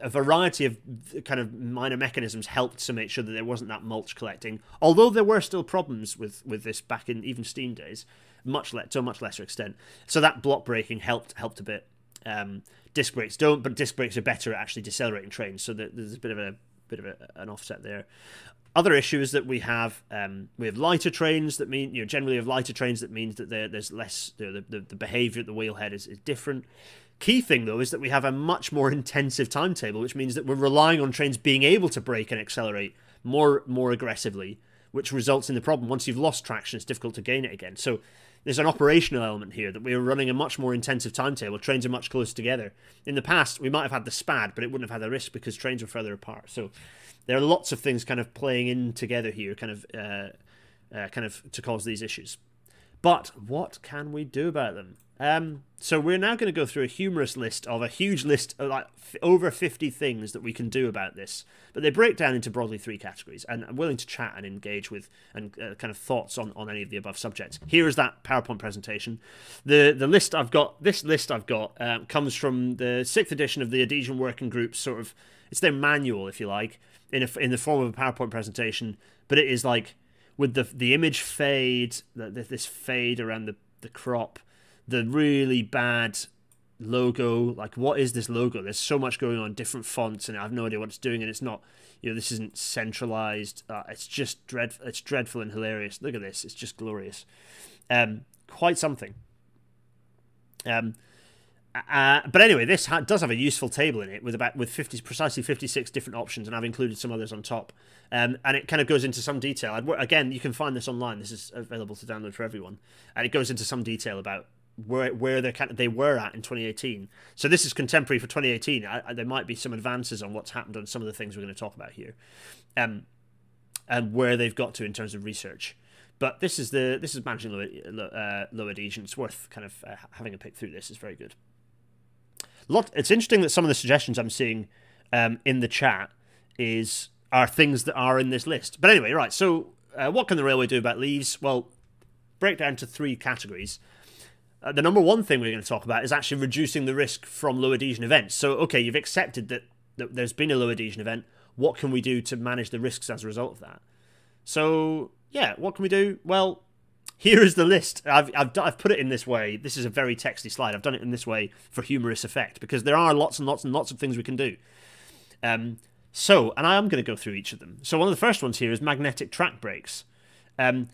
a variety of kind of minor mechanisms helped to make sure that there wasn't that mulch collecting. Although there were still problems with with this back in even steam days, much le- to a much lesser extent. So that block braking helped helped a bit. Um, disc brakes don't, but disc brakes are better at actually decelerating trains, so there's a bit of a bit of a, an offset there. Other issue is that we have um, we have lighter trains that mean you know generally have lighter trains that means that there's less the, the the behaviour at the wheelhead is, is different. Key thing though is that we have a much more intensive timetable, which means that we're relying on trains being able to brake and accelerate more more aggressively, which results in the problem once you've lost traction, it's difficult to gain it again. So there's an operational element here that we are running a much more intensive timetable. Trains are much closer together. In the past, we might have had the SPAD, but it wouldn't have had the risk because trains were further apart. So there are lots of things kind of playing in together here, kind of, uh, uh, kind of to cause these issues. But what can we do about them? Um, so we're now going to go through a humorous list of a huge list of like over 50 things that we can do about this. But they break down into broadly three categories. And I'm willing to chat and engage with and uh, kind of thoughts on, on any of the above subjects. Here is that PowerPoint presentation. The the list I've got, this list I've got, um, comes from the sixth edition of the Adhesion Working Group sort of, it's their manual, if you like, in, a, in the form of a PowerPoint presentation. But it is like with the the image fade, the, this fade around the, the crop the really bad logo. Like, what is this logo? There's so much going on, different fonts, and I have no idea what it's doing. And it's not, you know, this isn't centralized. Uh, it's just dreadful. It's dreadful and hilarious. Look at this. It's just glorious. Um, quite something. Um, uh, but anyway, this ha- does have a useful table in it with about with fifty precisely fifty six different options, and I've included some others on top. Um, and it kind of goes into some detail. I'd, again, you can find this online. This is available to download for everyone, and it goes into some detail about where where they kind of, they were at in 2018. So this is contemporary for 2018. I, I, there might be some advances on what's happened on some of the things we're going to talk about here, um, and where they've got to in terms of research. But this is the this is managing low, uh, low adhesion. It's worth kind of uh, having a pick through this. It's very good. Lot. It's interesting that some of the suggestions I'm seeing um, in the chat is are things that are in this list. But anyway, right. So uh, what can the railway do about leaves? Well, break down to three categories uh, the number one thing we're going to talk about is actually reducing the risk from low adhesion events. So, okay, you've accepted that, that there's been a low adhesion event. What can we do to manage the risks as a result of that? So, yeah, what can we do? Well, here is the list. I've, I've, I've put it in this way. This is a very texty slide. I've done it in this way for humorous effect because there are lots and lots and lots of things we can do. Um, so, and I am going to go through each of them. So, one of the first ones here is magnetic track brakes. Um,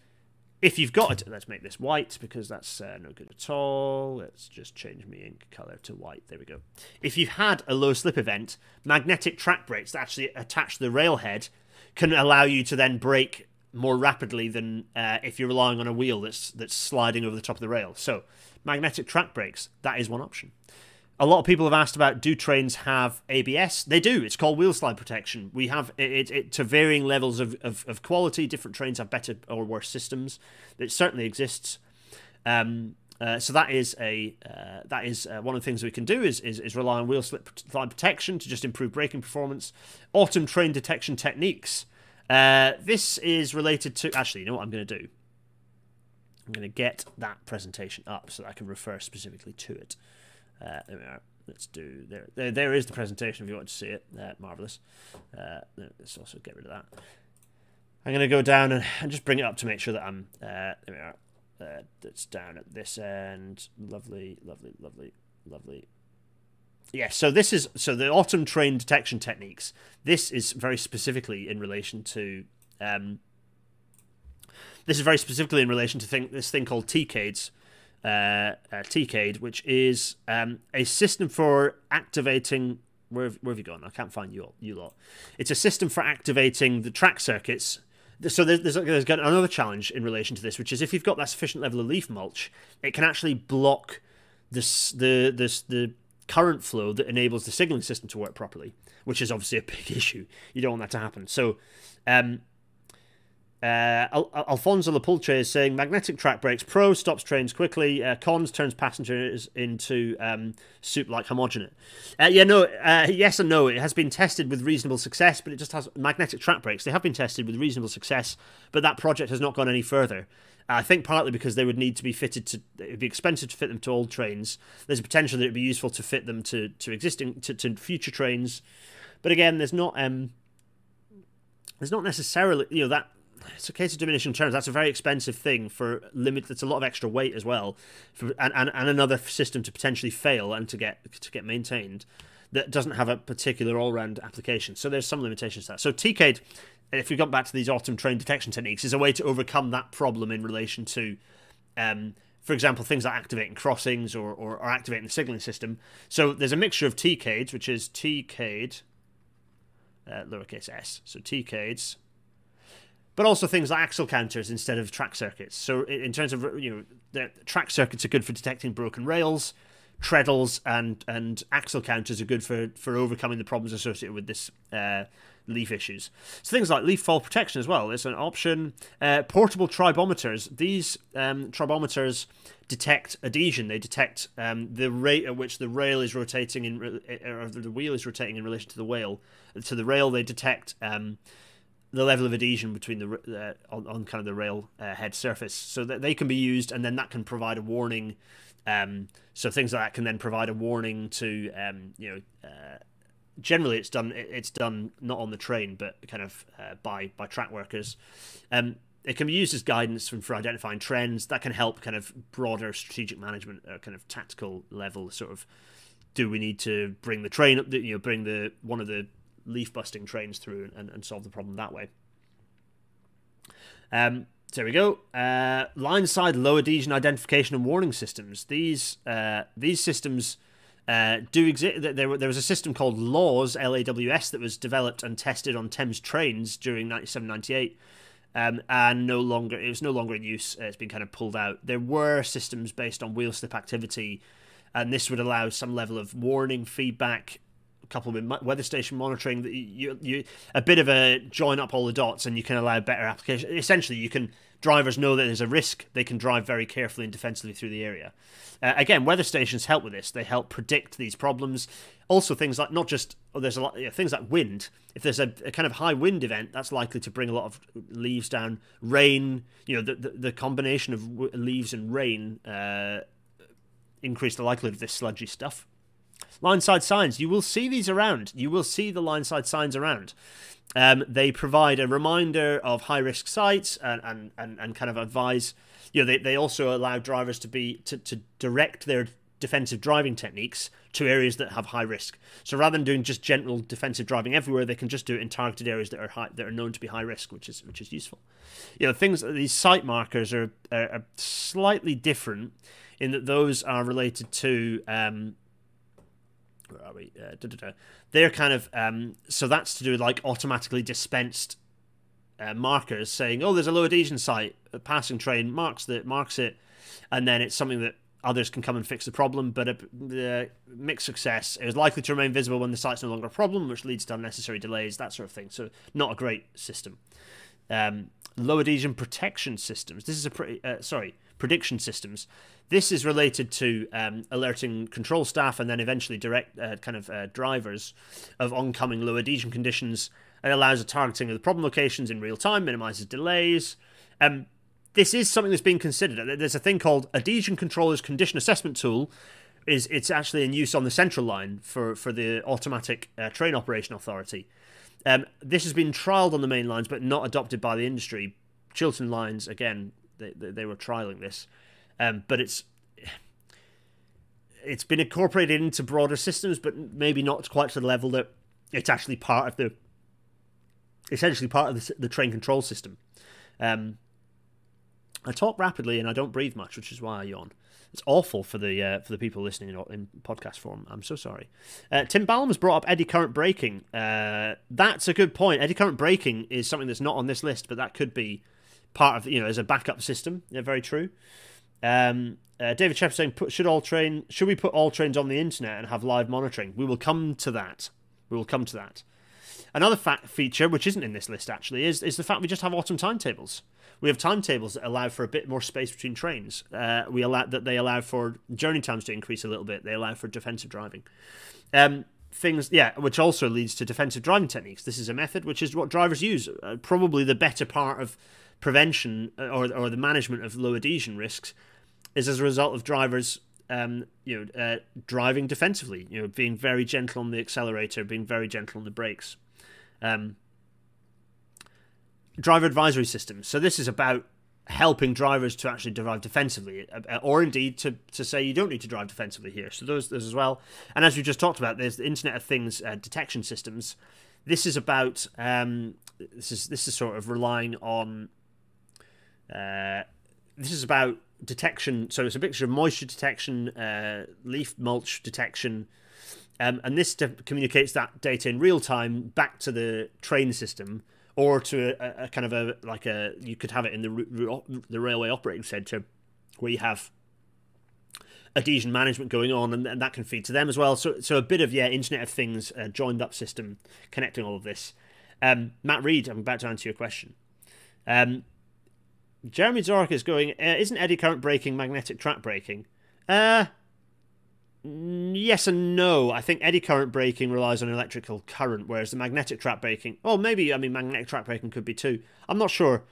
if you've got it, let's make this white because that's uh, no good at all. Let's just change my ink color to white. There we go. If you've had a low slip event, magnetic track brakes that actually attach the railhead can allow you to then brake more rapidly than uh, if you're relying on a wheel that's that's sliding over the top of the rail. So magnetic track brakes, that is one option. A lot of people have asked about do trains have ABS? They do. It's called wheel slide protection. We have it, it, it to varying levels of, of, of, quality. Different trains have better or worse systems. It certainly exists. Um, uh, so that is a uh, that is uh, one of the things we can do is, is, is rely on wheel slip slide protection to just improve braking performance. Autumn train detection techniques. Uh, this is related to actually. You know what I'm going to do? I'm going to get that presentation up so that I can refer specifically to it. Uh, there we are. Let's do there. There, there is the presentation if you want to see it. Uh, marvelous. Uh, let's also get rid of that. I'm going to go down and, and, just bring it up to make sure that I'm. Uh, there we are. Uh, that's down at this end. Lovely, lovely, lovely, lovely. Yeah, so this is so the autumn train detection techniques. This is very specifically in relation to um, this is very specifically in relation to thing, this thing called TCADES, uh, uh, TCADE, which is um, a system for activating. Where have, where have you gone? I can't find you, you lot. It's a system for activating the track circuits. So there's, there's, got another challenge in relation to this, which is if you've got that sufficient level of leaf mulch, it can actually block this the this the current flow that enables the signaling system to work properly, which is obviously a big issue. You don't want that to happen. So um, uh, Al- Alfonso Lapulce is saying magnetic track brakes pro stops trains quickly, uh, cons turns passengers into um, soup like homogenate. Uh, yeah, no, uh, yes and no. It has been tested with reasonable success, but it just has magnetic track brakes. They have been tested with reasonable success, but that project has not gone any further. I think partly because they would need to be fitted to. It would be expensive to fit them to old trains. There's a potential that it would be useful to fit them to to existing to, to future trains, but again, there's not um. There's not necessarily, you know, that it's a case of diminishing returns. That's a very expensive thing for limit. That's a lot of extra weight as well, for and, and, and another system to potentially fail and to get to get maintained that doesn't have a particular all round application. So there's some limitations to that. So TCADE, if we got back to these autumn train detection techniques, is a way to overcome that problem in relation to. Um, for example, things like activating crossings or, or, or activating the signaling system. So there's a mixture of TCADEs, which is TCADE, uh, lowercase s. So TCADEs, but also things like axle counters instead of track circuits. So in terms of you know, the track circuits are good for detecting broken rails. treadles and and axle counters are good for for overcoming the problems associated with this uh, leaf issues. So things like leaf fall protection as well is an option. Uh, portable tribometers. These um, tribometers detect adhesion. They detect um, the rate at which the rail is rotating in, or the wheel is rotating in relation to the wheel. To the rail, they detect um, the level of adhesion between the uh, on, on kind of the rail uh, head surface, so that they can be used, and then that can provide a warning. Um, so things like that can then provide a warning to um, you know. Uh, generally, it's done. It's done not on the train, but kind of uh, by by track workers. Um, it can be used as guidance for, for identifying trends that can help kind of broader strategic management, or kind of tactical level. Sort of, do we need to bring the train up? You know, bring the one of the leaf busting trains through and, and solve the problem that way. Um, we go. Uh, line side low adhesion identification and warning systems. These uh, these systems uh, do exist. There, there was a system called Laws LAWS that was developed and tested on Thames trains during 97 98. Um, and no longer it was no longer in use. Uh, it's been kind of pulled out. There were systems based on wheel slip activity, and this would allow some level of warning feedback coupled with weather station monitoring that you, you a bit of a join up all the dots and you can allow better application. Essentially you can drivers know that there's a risk. They can drive very carefully and defensively through the area. Uh, again weather stations help with this. They help predict these problems. Also things like not just oh, there's a lot you know, things like wind. If there's a, a, kind of high wind event that's likely to bring a lot of leaves down. Rain you know the, the, the combination of leaves and rain uh, increase the likelihood of this sludgy stuff line side signs. You will see these around. You will see the line side signs around. Um, they provide a reminder of high risk sites and, and, and, and kind of advise. You know, they, they also allow drivers to be to, to direct their defensive driving techniques to areas that have high risk. So rather than doing just general defensive driving everywhere, they can just do it in targeted areas that are high, that are known to be high risk, which is which is useful. You know, things these site markers are are, are slightly different in that those are related to um, where are we? Uh, da, da, da. They're kind of um, so that's to do with like automatically dispensed uh, markers saying, "Oh, there's a low adhesion site." A passing train marks that marks it, and then it's something that others can come and fix the problem. But a, the mixed success is likely to remain visible when the site's no longer a problem, which leads to unnecessary delays, that sort of thing. So not a great system. Um, low adhesion protection systems. This is a pretty uh, sorry prediction systems. This is related to um, alerting control staff and then eventually direct uh, kind of uh, drivers of oncoming low adhesion conditions. It allows a targeting of the problem locations in real time, minimizes delays. Um, this is something that's being considered. There's a thing called Adhesion Controller's Condition Assessment Tool. Is it's actually in use on the central line for for the automatic uh, train operation authority. Um, this has been trialed on the main lines, but not adopted by the industry. Chiltern lines again they, they, were trialing this, um, but it's it's been incorporated into broader systems, but maybe not quite to the level that it's actually part of the essentially part of the, the train control system. Um, I talk rapidly and I don't breathe much, which is why I yawn. It's awful for the uh, for the people listening in, in podcast form. I'm so sorry. Uh, Tim Ballum has brought up eddy current braking. Uh, that's a good point. Eddy current braking is something that's not on this list, but that could be part of you know as a backup system. Yeah, very true. Um, uh, David Shepherd saying, should all train should we put all trains on the internet and have live monitoring? We will come to that. We will come to that. Another fact feature, which isn't in this list actually, is is the fact we just have autumn timetables. We have timetables that allow for a bit more space between trains. Uh, we allow that they allow for journey times to increase a little bit. They allow for defensive driving. Um, things, yeah, which also leads to defensive driving techniques. This is a method which is what drivers use. Uh, probably the better part of prevention uh, or, or the management of low adhesion risks is as a result of drivers um, you know uh, driving defensively you know being very gentle on the accelerator being very gentle on the brakes. Um, driver advisory systems so this is about helping drivers to actually drive defensively uh, or indeed to, to say you don't need to drive defensively here. So those, those as well. And as we just talked about there's the internet of things uh, detection systems. This is about um, this is this is sort of relying on uh, this is about detection. So it's a mixture of moisture detection, uh, leaf mulch detection, um, and this communicates that data in real time back to the train system or to a, a, kind of a like a you could have it in the the railway operating center where you have adhesion management going on, and, and, that can feed to them as well. So, so a bit of yeah, Internet of Things uh, joined up system connecting all of this. Um, Matt Reed, I'm about to answer your question. Um, Jeremy Zork is going. Uh, isn't eddy current braking magnetic track braking? Uh, yes and no. I think eddy current braking relies on electrical current, whereas the magnetic track braking. Oh, maybe. I mean, magnetic track braking could be too. I'm not sure.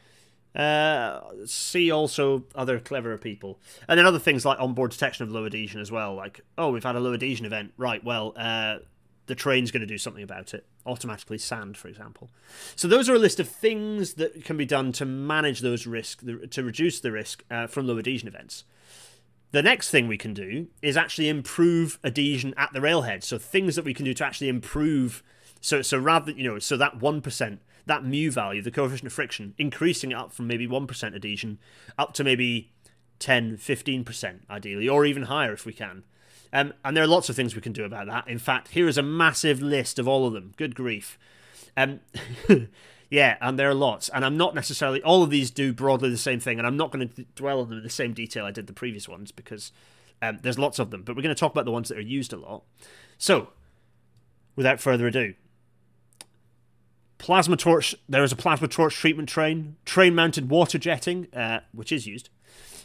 Uh, see also other cleverer people, and then other things like onboard detection of low adhesion as well. Like, oh, we've had a low adhesion event, right? Well, uh, the train's going to do something about it. Automatically sand, for example. So those are a list of things that can be done to manage those risks, to reduce the risk uh, from low adhesion events. The next thing we can do is actually improve adhesion at the railhead. So things that we can do to actually improve. So so rather you know so that one percent that mu value, the coefficient of friction, increasing it up from maybe 1% adhesion up to maybe 10, 15% ideally, or even higher if we can. Um, and there are lots of things we can do about that. In fact, here is a massive list of all of them. Good grief. Um, yeah, and there are lots. And I'm not necessarily, all of these do broadly the same thing, and I'm not going to dwell on them in the same detail I did the previous ones because um, there's lots of them. But we're going to talk about the ones that are used a lot. So, without further ado, Plasma torch. There is a plasma torch treatment train, train-mounted water jetting, uh, which is used.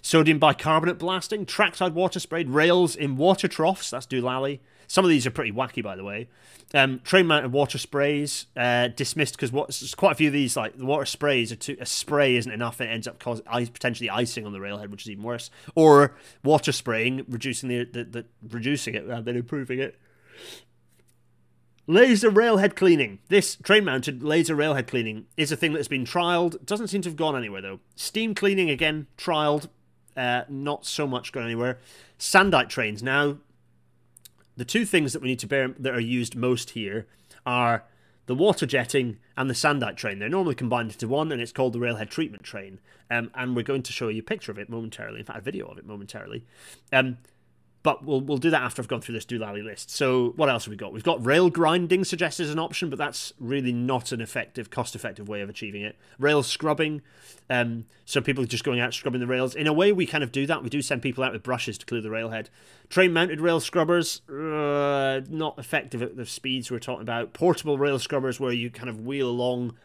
Sodium bicarbonate blasting, trackside water sprayed, rails in water troughs. That's Doolally. Some of these are pretty wacky, by the way. Um, train-mounted water sprays uh, dismissed because what quite a few of these like the water sprays are too a spray isn't enough and it ends up causing ice, potentially icing on the railhead, which is even worse. Or water spraying, reducing the, the, the reducing it rather than improving it. Laser railhead cleaning. This train mounted laser railhead cleaning is a thing that's been trialled. Doesn't seem to have gone anywhere though. Steam cleaning again, trialled. Uh, not so much gone anywhere. Sandite trains. Now, the two things that we need to bear that are used most here are the water jetting and the sandite train. They're normally combined into one, and it's called the railhead treatment train. Um, and we're going to show you a picture of it momentarily. In fact, a video of it momentarily. Um, but we'll we'll do that after I've gone through this Doolally list. So what else have we got? We've got rail grinding suggested as an option, but that's really not an effective, cost-effective way of achieving it. Rail scrubbing, um, so people just going out scrubbing the rails. In a way, we kind of do that. We do send people out with brushes to clear the railhead. Train-mounted rail scrubbers, uh, not effective at the speeds we're talking about. Portable rail scrubbers, where you kind of wheel along,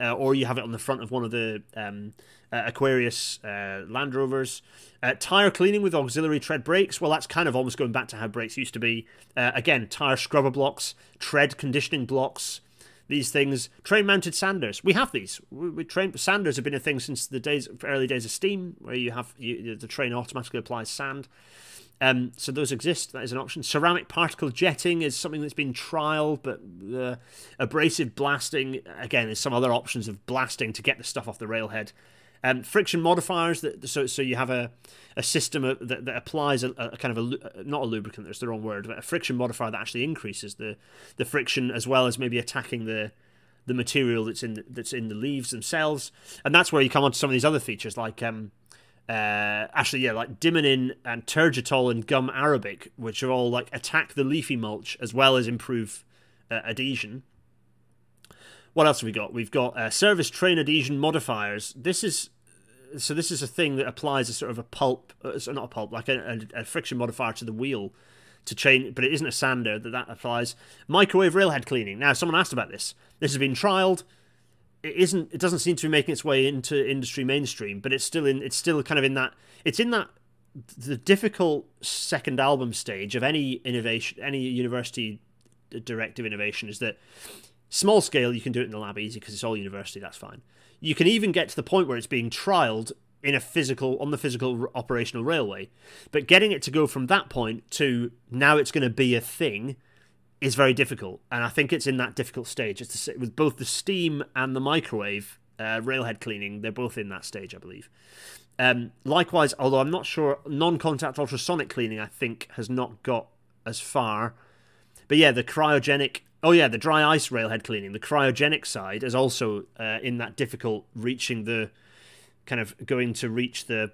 uh, or you have it on the front of one of the um, uh, Aquarius uh, Land Rovers. Uh, tire cleaning with auxiliary tread brakes. Well, that's kind of almost going back to how brakes used to be. Uh, again, tire scrubber blocks, tread conditioning blocks. These things, train-mounted sanders. We have these. We, we train sanders have been a thing since the days, early days of steam, where you have you, the train automatically applies sand. Um, so those exist. That is an option. Ceramic particle jetting is something that's been trialed, but abrasive blasting again is some other options of blasting to get the stuff off the railhead. Um, friction modifiers that so so you have a a system that, that applies a, a kind of a not a lubricant that's the wrong word but a friction modifier that actually increases the the friction as well as maybe attacking the the material that's in the, that's in the leaves themselves and that's where you come on to some of these other features like um uh, actually, yeah, like Dimanin and Tergitol and Gum Arabic, which are all like attack the leafy mulch as well as improve uh, adhesion. What else have we got? We've got uh, service train adhesion modifiers. This is so this is a thing that applies a sort of a pulp, uh, not a pulp, like a, a, a, friction modifier to the wheel to chain, but it isn't a sander that that applies. Microwave railhead cleaning. Now, someone asked about this. This has been trialed. It isn't. It doesn't seem to be making its way into industry mainstream, but it's still in. It's still kind of in that. It's in that the difficult second album stage of any innovation, any university directive innovation is that Small scale, you can do it in the lab easy because it's all university, that's fine. You can even get to the point where it's being trialed in a physical, on the physical operational railway. But getting it to go from that point to now it's going to be a thing is very difficult. And I think it's in that difficult stage. It's the, with both the steam and the microwave uh, railhead cleaning, they're both in that stage, I believe. Um, likewise, although I'm not sure, non contact ultrasonic cleaning, I think, has not got as far. But yeah, the cryogenic Oh yeah, the dry ice railhead cleaning. The cryogenic side is also uh, in that difficult reaching the kind of going to reach the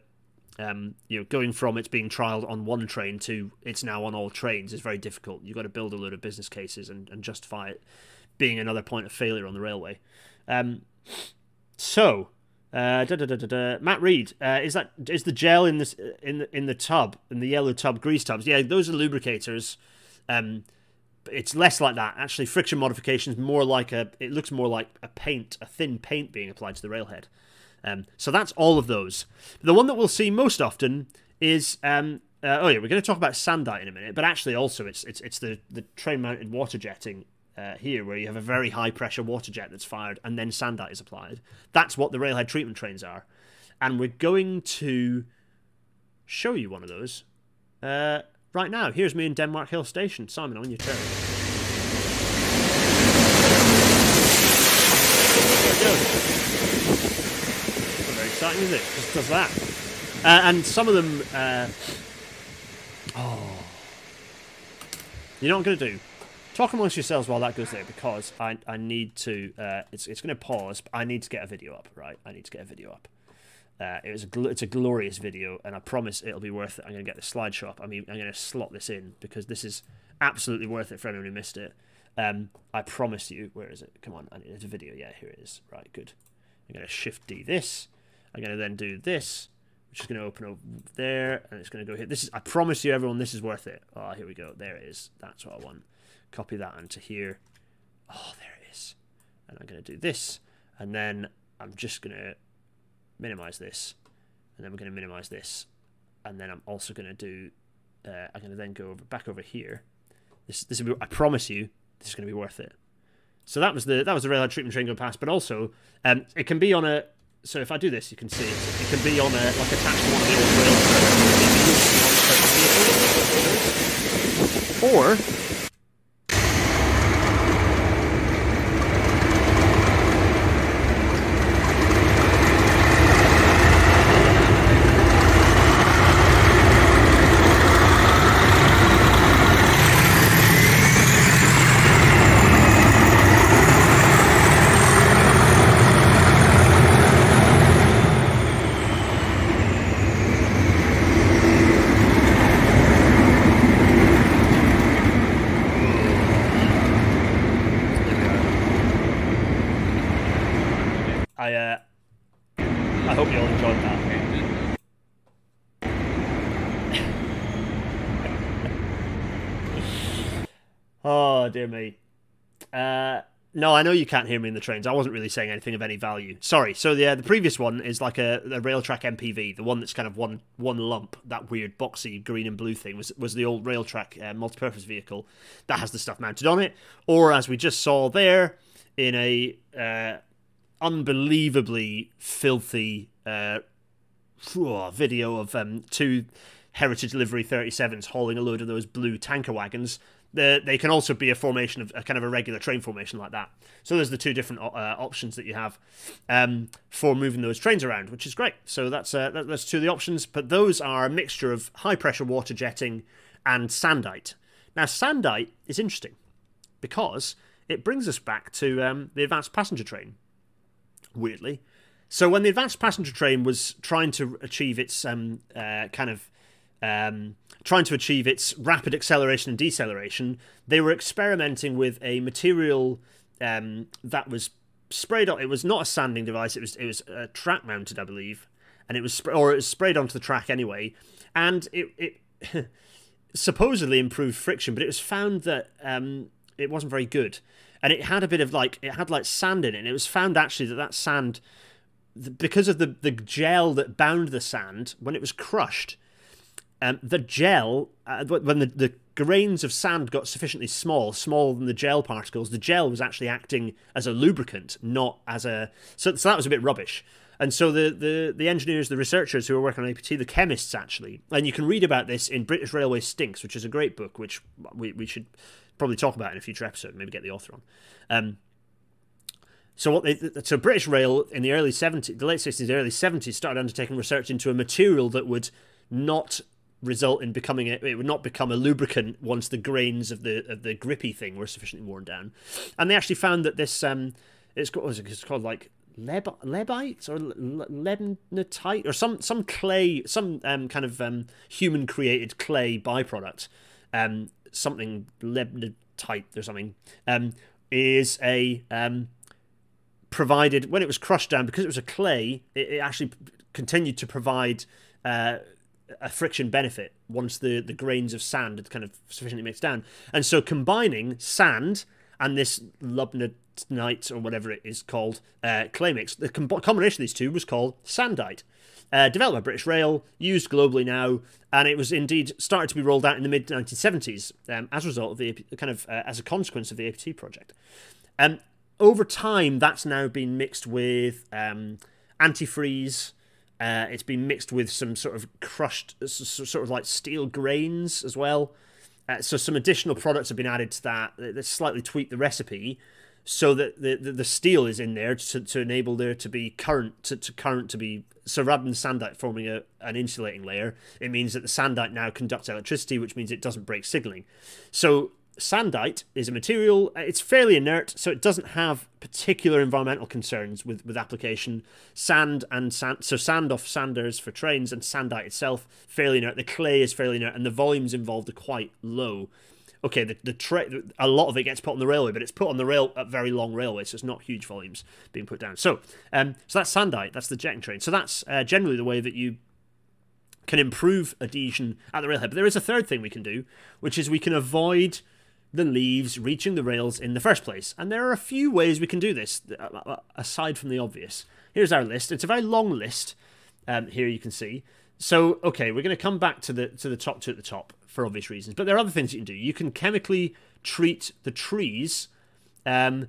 um, you know going from it's being trialed on one train to it's now on all trains is very difficult. You've got to build a load of business cases and, and justify it being another point of failure on the railway. Um, so Uh, da, da, da. Matt Reed, uh, is that is the gel in this in the in the tub in the yellow tub grease tubs? Yeah, those are lubricators. Um, it's less like that. Actually, friction modification is more like a. It looks more like a paint, a thin paint being applied to the railhead. Um, so that's all of those. The one that we'll see most often is. Um, uh, oh yeah, we're going to talk about sandite in a minute, but actually also it's it's it's the the train mounted water jetting uh, here, where you have a very high pressure water jet that's fired and then sandite is applied. That's what the railhead treatment trains are, and we're going to show you one of those uh, right now. Here's me in Denmark Hill Station. Simon, on your turn. Isn't it? Just does that. Uh, and some of them. Uh, oh. You know what I'm going to do? Talk amongst yourselves while that goes there because I, I need to. Uh, it's it's going to pause, but I need to get a video up, right? I need to get a video up. Uh, it was a it's a glorious video, and I promise it'll be worth it. I'm going to get the slideshow up. I mean, I'm going to slot this in because this is absolutely worth it for anyone who missed it. Um, I promise you. Where is it? Come on, I need a video. Yeah, here it is. Right, good. I'm going to shift D this. I'm going to then do this, which is going to open up there, and it's going to go here. This is. I promise you, everyone, this is worth it. Oh, here we go. There it is. That's what I want. Copy that onto here. Oh, there it is. And I'm going to do this, and then I'm just going to minimize this, and then we're going to minimize this, and then I'm also going to do. Uh, I'm going to then go over back over here. This this will be, I promise you this is going to be worth it. So that was the that was the railhead treatment train going past, but also um, it can be on a. So if I do this, you can see it. It can be on a like attached to one of the old rails, or I uh, I hope you all enjoyed that. oh dear me. Uh, no, I know you can't hear me in the trains. I wasn't really saying anything of any value. Sorry. So the uh, the previous one is like a, a Railtrack MPV, the one that's kind of one one lump, that weird boxy green and blue thing was was the old Railtrack uh, multi-purpose vehicle that has the stuff mounted on it, or as we just saw there in a uh, unbelievably filthy uh, video of um, two Heritage Livery 37s hauling a load of those blue tanker wagons. The, they can also be a formation of a kind of a regular train formation like that. So there's the two different uh, options that you have um, for moving those trains around, which is great. So that's uh, that's two of the options. But those are a mixture of high pressure water jetting and sandite. Now sandite is interesting because it brings us back to um, the advanced passenger train weirdly. So when the advanced passenger train was trying to achieve its um, uh, kind of um, trying to achieve its rapid acceleration and deceleration, they were experimenting with a material um, that was sprayed on. It was not a sanding device. It was it was track mounted, I believe, and it was or it was sprayed onto the track anyway, and it it supposedly improved friction, but it was found that um, it wasn't very good and it had a bit of like it had like sand in it. And it was found actually that that sand, because of the the gel that bound the sand when it was crushed, um, the gel uh, when the the grains of sand got sufficiently small, smaller than the gel particles, the gel was actually acting as a lubricant, not as a. So, so that was a bit rubbish. And so the, the, the engineers, the researchers who were working on APT, the chemists actually, and you can read about this in British Railway Stinks, which is a great book, which we, we should probably talk about in a future episode, maybe get the author on. Um, so what they so British Rail in the early 70s, the late 60s, early 70s started undertaking research into a material that would not result in becoming it would not become a lubricant once the grains of the of the grippy thing were sufficiently worn down, and they actually found that this um it's called it's called like leb lebite or lebnatite or some some clay some um kind of um human created clay byproduct um something lebnatite or something, um, is a um, provided when it was crushed down because it was a clay. It, it actually continued to provide uh, a friction benefit once the the grains of sand had kind of sufficiently mixed down. And so combining sand and this lubnite or whatever it is called uh, clay mix, the com- combination of these two was called sandite. Uh, developed by British Rail, used globally now, and it was indeed started to be rolled out in the mid 1970s um, as a result of the kind of uh, as a consequence of the APT project. Um, over time, that's now been mixed with um, antifreeze. Uh, it's been mixed with some sort of crushed, sort of like steel grains as well. Uh, so some additional products have been added to that that slightly tweak the recipe so that the, the, the steel is in there to, to enable there to be current to, to current to be so rather than sandite forming a, an insulating layer it means that the sandite now conducts electricity which means it doesn't break signaling so sandite is a material uh, it's fairly inert so it doesn't have particular environmental concerns with with application sand and sand so sand off sanders for trains and sandite itself fairly inert the clay is fairly inert and the volumes involved are quite low okay, the, the tra- a lot of it gets put on the railway, but it's put on the rail at very long railways, so it's not huge volumes being put down. So, um, so that's sandite, that's the jetting train. So that's uh, generally the way that you can improve adhesion at the railhead. But there is a third thing we can do, which is we can avoid the leaves reaching the rails in the first place. And there are a few ways we can do this, uh, uh, aside from the obvious. Here's our list. It's a very long list. Um, here you can see. So, okay, we're going to come back to the to the top two at the top for obvious reasons. But there are other things you can do. You can chemically treat the trees um,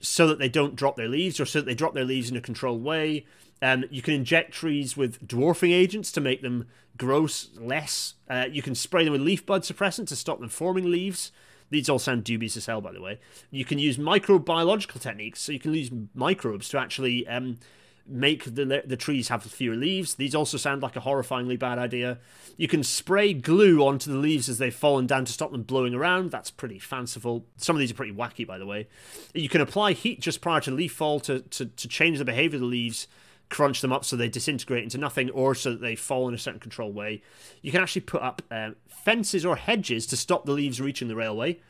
so that they don't drop their leaves or so that they drop their leaves in a controlled way. Um, you can inject trees with dwarfing agents to make them grow less. Uh, you can spray them with leaf bud suppressant to stop them forming leaves. These all sound dubious as hell, by the way. You can use microbiological techniques, so you can use microbes to actually um, make the the trees have fewer leaves. These also sound like a horrifyingly bad idea. You can spray glue onto the leaves as they've fallen down to stop them blowing around. That's pretty fanciful. Some of these are pretty wacky, by the way. You can apply heat just prior to leaf fall to, to, to change the behavior of the leaves, crunch them up so they disintegrate into nothing, or so that they fall in a certain controlled way. You can actually put up um, fences or hedges to stop the leaves reaching the railway.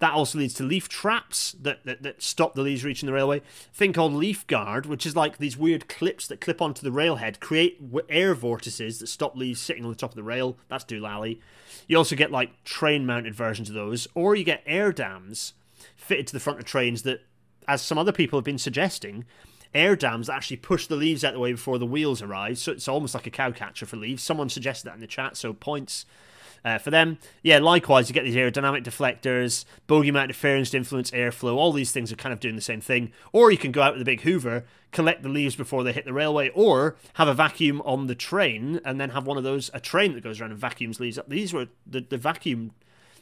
That also leads to leaf traps that, that, that stop the leaves reaching the railway. Thing called leaf guard, which is like these weird clips that clip onto the railhead, create air vortices that stop leaves sitting on the top of the rail. That's doolally. You also get like train mounted versions of those, or you get air dams fitted to the front of trains that, as some other people have been suggesting, air dams that actually push the leaves out the way before the wheels arrive. So it's almost like a cow catcher for leaves. Someone suggested that in the chat, so points uh, for them. Yeah, likewise, you get these aerodynamic deflectors, bogie mount interference to influence airflow. All these things are kind of doing the same thing. Or you can go out with a big hoover, collect the leaves before they hit the railway, or have a vacuum on the train and then have one of those, a train that goes around and vacuums leaves up. These were the, the vacuum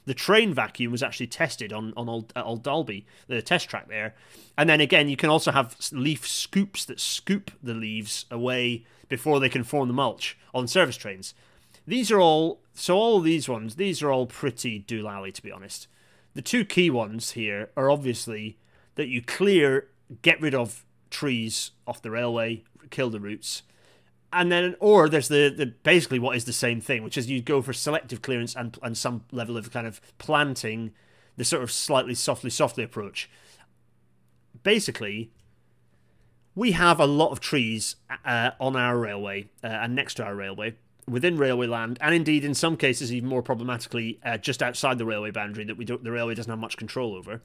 the train vacuum was actually tested on on old, old Dalby, the test track there. And then again, you can also have leaf scoops that scoop the leaves away before they can form the mulch on service trains. These are all so all these ones, these are all pretty doolally to be honest. The two key ones here are obviously that you clear, get rid of trees off the railway, kill the roots, and then or there's the, the basically what is the same thing, which is you go for selective clearance and and some level of kind of planting, the sort of slightly softly softly approach. Basically, we have a lot of trees uh, on our railway uh, and next to our railway within railway land, and indeed in some cases even more problematically uh, just outside the railway boundary that we don't, the railway doesn't have much control over.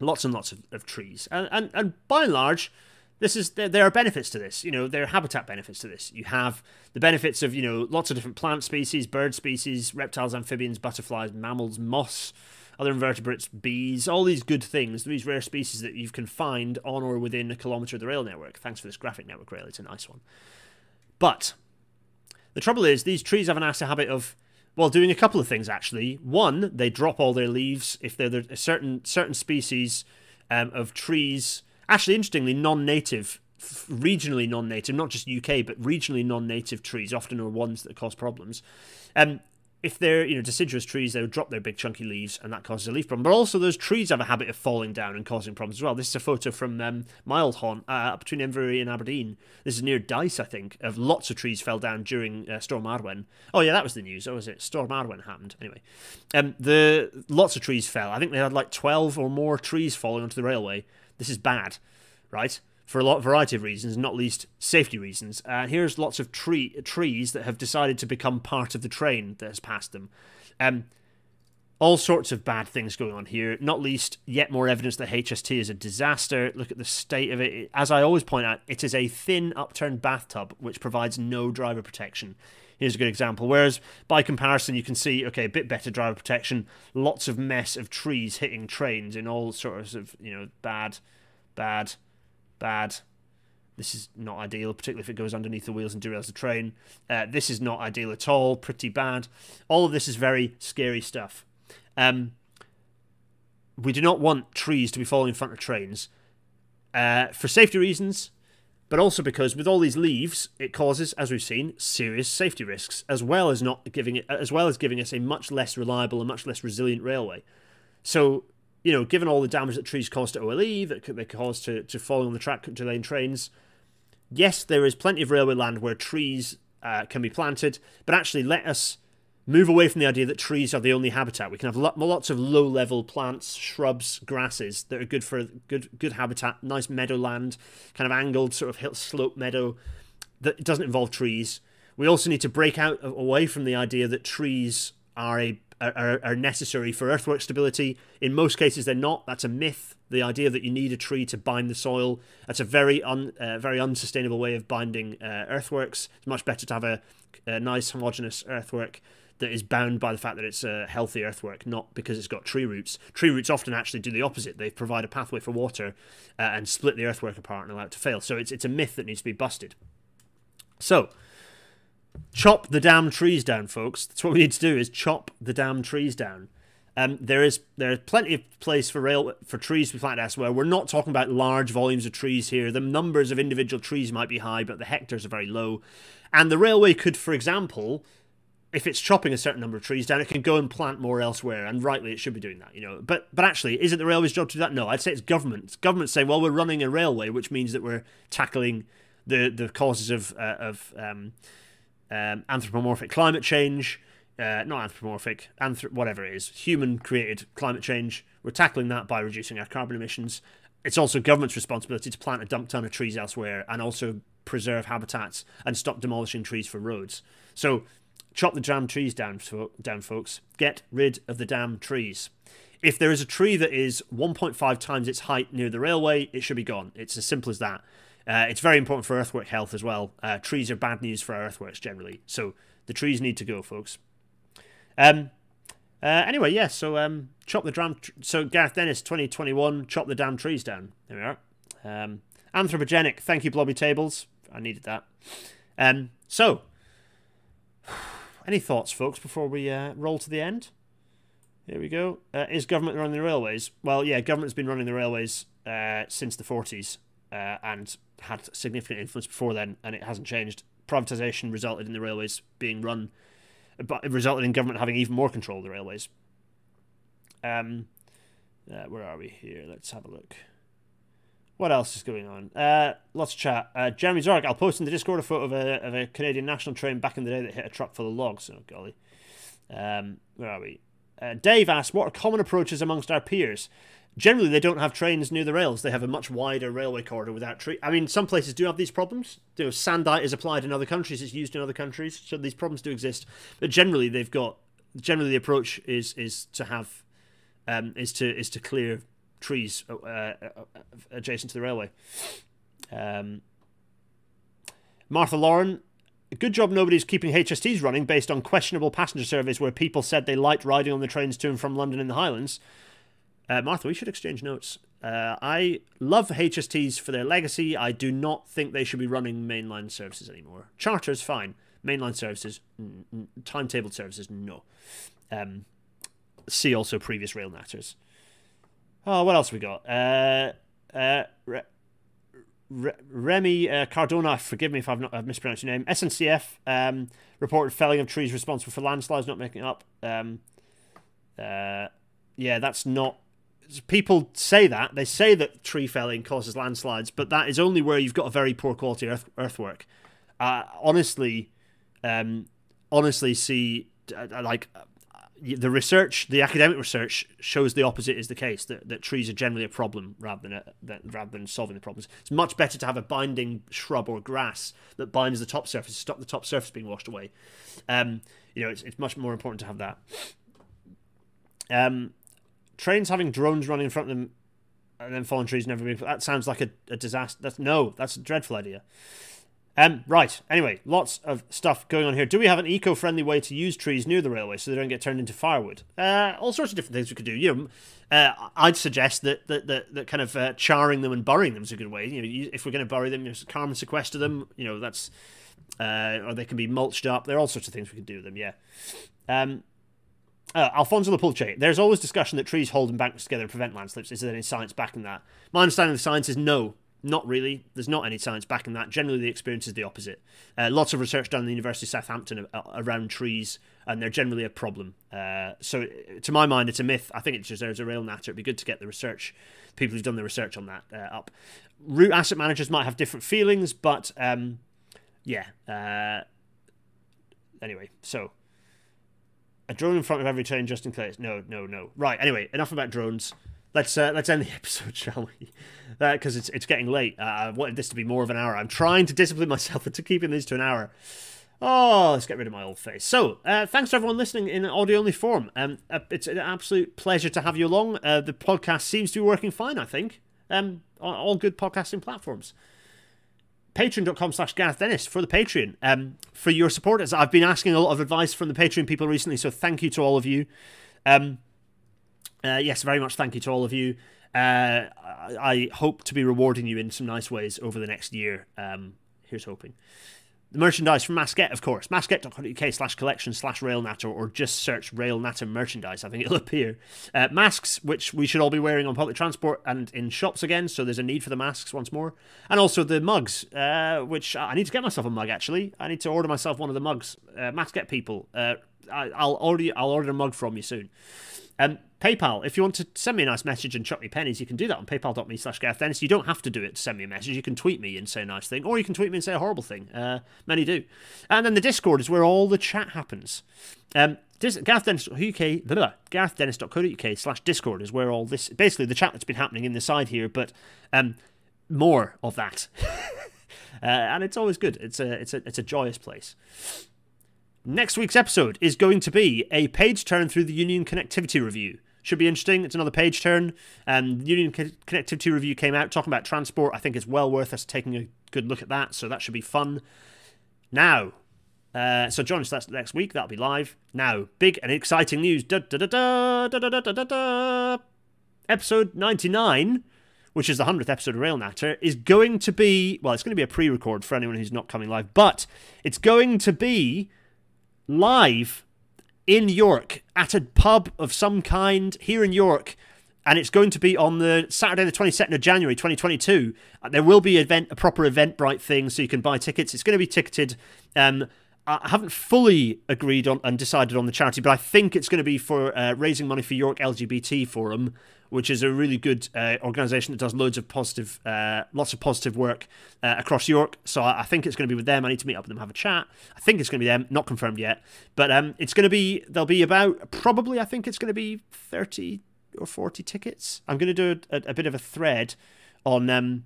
Lots and lots of, of trees, and, and and by and large, this is there, are benefits to this. You know, there are habitat benefits to this. You have the benefits of you know lots of different plant species, bird species, reptiles, amphibians, butterflies, mammals, moss other invertebrates, bees, all these good things, these rare species that you can find on or within a kilometre of the rail network. Thanks for this graphic Network Rail, it's a nice one. But the trouble is, these trees have an nasty habit of, well, doing a couple of things actually. One, they drop all their leaves if they're a certain certain species um, of trees. Actually, interestingly, non-native, regionally non-native, not just UK, but regionally non-native trees often are ones that cause problems. Um, if they're you know deciduous trees, they would drop their big chunky leaves, and that causes a leaf problem. But also, those trees have a habit of falling down and causing problems as well. This is a photo from um, Mildhawn, uh, between Inverurie and Aberdeen. This is near Dyce, I think. Of lots of trees fell down during uh, Storm Arwen. Oh yeah, that was the news. Oh, was it? Storm Arwen happened anyway. Um, the lots of trees fell. I think they had like twelve or more trees falling onto the railway. This is bad. right? For a lot variety of reasons, not least safety reasons. And uh, here's lots of tree trees that have decided to become part of the train that has passed them. Um, all sorts of bad things going on here, not least yet more evidence that HST is a disaster. Look at the state of it. As I always point out, it is a thin upturned bathtub which provides no driver protection. Here's a good example. Whereas by comparison, you can see, okay, a bit better driver protection, lots of mess of trees hitting trains in all sorts of, you know, bad, bad, bad. This is not ideal, particularly if it goes underneath the wheels and derails the train. Uh, this is not ideal at all, pretty bad. All of this is very scary stuff. Um, we do not want trees to be falling in front of trains uh, for safety reasons, but also because with all these leaves, it causes, as we've seen, serious safety risks, as well as not giving it, as well as giving us a much less reliable and much less resilient railway. So, you know, given all the damage that trees cause to OLE, that they cause to, to falling on the track to lane trains, yes, there is plenty of railway land where trees uh, can be planted, but actually let us move away from the idea that trees are the only habitat. We can have lots of low-level plants, shrubs, grasses that are good for good good habitat, nice meadowland, kind of angled sort of hill slope meadow that doesn't involve trees. We also need to break out away from the idea that trees are a are, are necessary for earthwork stability. In most cases, they're not. That's a myth. The idea that you need a tree to bind the soil that's a very un, uh, very unsustainable way of binding uh, earthworks. It's much better to have a, a nice homogeneous earthwork that is bound by the fact that it's a healthy earthwork, not because it's got tree roots. Tree roots often actually do the opposite. They provide a pathway for water uh, and split the earthwork apart and allow it to fail. So it's it's a myth that needs to be busted. So chop the damn trees down, folks. That's what we need to do is chop the damn trees down. Um, there is there is plenty of place for rail for trees to be planted elsewhere. We're not talking about large volumes of trees here. The numbers of individual trees might be high, but the hectares are very low. And the railway could, for example, if it's chopping a certain number of trees down, it can go and plant more elsewhere, and rightly it should be doing that, you know. But but actually, is it the railway's job to do that? No, I'd say it's government. Government say, well, we're running a railway, which means that we're tackling the the causes of uh, of um, um, anthropomorphic climate change, uh, not anthropomorphic, anthrop- whatever it is, human created climate change. We're tackling that by reducing our carbon emissions. It's also government's responsibility to plant a dump ton of trees elsewhere and also preserve habitats and stop demolishing trees for roads. So Chop the damn trees down, down, folks. Get rid of the damn trees. If there is a tree that is 1.5 times its height near the railway, it should be gone. It's as simple as that. Uh, it's very important for earthwork health as well. Uh, trees are bad news for earthworks generally. So the trees need to go, folks. Um, uh, anyway, yeah, so um, chop the damn. so Gareth Dennis, 2021, chop the damn trees down. There we are. Um, anthropogenic. Thank you, Blobby Tables. I needed that. Um, so any thoughts, folks, before we uh, roll to the end? Here we go. Uh, is government running the railways? Well, yeah, government's been running the railways uh, since the 40s uh, and had significant influence before then, and it hasn't changed. Privatisation resulted in the railways being run, but it resulted in government having even more control of the railways. Um, uh, where are we here? Let's have a look. What else is going on? Uh, lots of chat. Uh, Jeremy Zork, I'll post in the Discord a photo of a, of a Canadian national train back in the day that hit a truck full of logs. Oh, golly. Um, where are we? Uh, Dave asks, what are common approaches amongst our peers? Generally, they don't have trains near the rails. They have a much wider railway corridor without tree. I mean, some places do have these problems. You know, sandite is applied in other countries. It's used in other countries. So these problems do exist. But generally, they've got. Generally, the approach is is to have, um, is to is to clear trees uh, uh, adjacent to the railway. Um, Martha Lauren, good job nobody's keeping HSTs running based on questionable passenger surveys where people said they liked riding on the trains to and from London in the Highlands. Uh, Martha, we should exchange notes. Uh, I love HSTs for their legacy. I do not think they should be running mainline services anymore. Charters, fine. Mainline services, mm, timetabled services, no. Um, see also previous rail matters. Oh, what else we got? Uh, uh, Re- Re- Remy uh, Cardona, forgive me if I've not I've mispronounced your name. SNCF um, reported felling of trees responsible for landslides, not making up. Um, uh, yeah, that's not. People say that they say that tree felling causes landslides, but that is only where you've got a very poor quality earth, earthwork. Uh, honestly, um, honestly, see uh, like the research, the academic research, shows the opposite is the case. That, that trees are generally a problem rather than a, that, rather than solving the problems. It's much better to have a binding shrub or grass that binds the top surface, to stop the top surface being washed away. Um, you know, it's it's much more important to have that. Um, trains having drones running in front of them and then fallen trees never being. That sounds like a, a disaster. That's no, that's a dreadful idea. Um, right. Anyway, lots of stuff going on here. Do we have an eco-friendly way to use trees near the railway so they don't get turned into firewood? Uh, all sorts of different things we could do. You know, uh, I'd suggest that that, that, that kind of uh, charring them and burying them is a good way. You know, if we're going to bury them, you know, carbon sequester them. You know, that's uh, or they can be mulched up. There are all sorts of things we could do with them. Yeah. Um, uh, Alfonso Lapulce, there's always discussion that trees hold embankments together and prevent landslips. Is there any science backing that? My understanding of the science is no, not really. There's not any science backing that. Generally, the experience is the opposite. Uh, lots of research done in the University of Southampton around trees, and they're generally a problem. Uh, so, to my mind, it's a myth. I think it's just there's a real matter. It'd be good to get the research, people who've done the research on that uh, up. Route asset managers might have different feelings, but um, yeah. Uh, anyway, so a drone in front of every train just in case. No, no, no. Right. Anyway, enough about drones. Let's uh, let's end the episode, shall we? Because uh, it's it's getting late. Uh, I wanted this to be more of an hour. I'm trying to discipline myself into keeping this to an hour. Oh, let's get rid of my old face. So, uh, thanks to everyone listening in audio only form. Um, uh, it's an absolute pleasure to have you along. Uh, the podcast seems to be working fine, I think. Um, on all good podcasting platforms patreon.com slash Gareth Dennis for the Patreon. Um, for your supporters, I've been asking a lot of advice from the Patreon people recently, so thank you to all of you. Um, uh, yes, very much thank you to all of you. Uh, I, I, hope to be rewarding you in some nice ways over the next year. Um, here's hoping the merchandise from Masket, of course. Masket.co.uk slash collection slash railnatter, or just search railnatter merchandise. I think it'll appear. Uh, masks, which we should all be wearing on public transport and in shops again, so there's a need for the masks once more. And also the mugs, uh, which I need to get myself a mug actually. I need to order myself one of the mugs. Uh, people, uh, I, will order, I'll order a mug from you soon. Um, PayPal, if you want to send me a nice message and chuck me pennies, you can do that on paypal.me slash Gareth Dennis. You don't have to do it to send me a message. You can tweet me and say a nice thing, or you can tweet me and say a horrible thing. Uh, many do. And then the Discord is where all the chat happens. Um, Gareth Dennis, UK, blah, blah, GarethDennis.co.uk slash Discord is where all this, basically the chat that's been happening in the side here, but um, more of that. uh, and it's always good. It's a, it's a, it's a joyous place. Next week's episode is going to be a page turn through the Union Connectivity Review. Should be interesting. It's another page turn. Um, Union Connectivity Review came out talking about transport. I think it's well worth us taking a good look at that, so that should be fun. Now, uh, so join us that's next week. That'll be live. Now, big and exciting news. Da, da, da, Episode 99, which is the 100th episode of Rail Natter, is going to be, well, it's going to be a pre record for anyone who's not coming live, but it's going to be live in York at a pub of some kind here in York. And it's going to be on the Saturday, the 22nd of January, 2022. Uh, there will be event, a proper Eventbrite thing, so you can buy tickets. It's going to be ticketed. Um, I haven't fully agreed on and decided on the charity, but I think it's going to be for uh, raising money for York LGBT Forum, which is a really good uh, organisation that does loads of positive, uh, lots of positive work uh, across York. So I, I, think it's going to be with them. I need to meet up with them, have a chat. I think it's going to be them, not confirmed yet, but um, it's going to be. There'll be about probably. I think it's going to be thirty or forty tickets. I'm going to do a, a, a bit of a thread on um,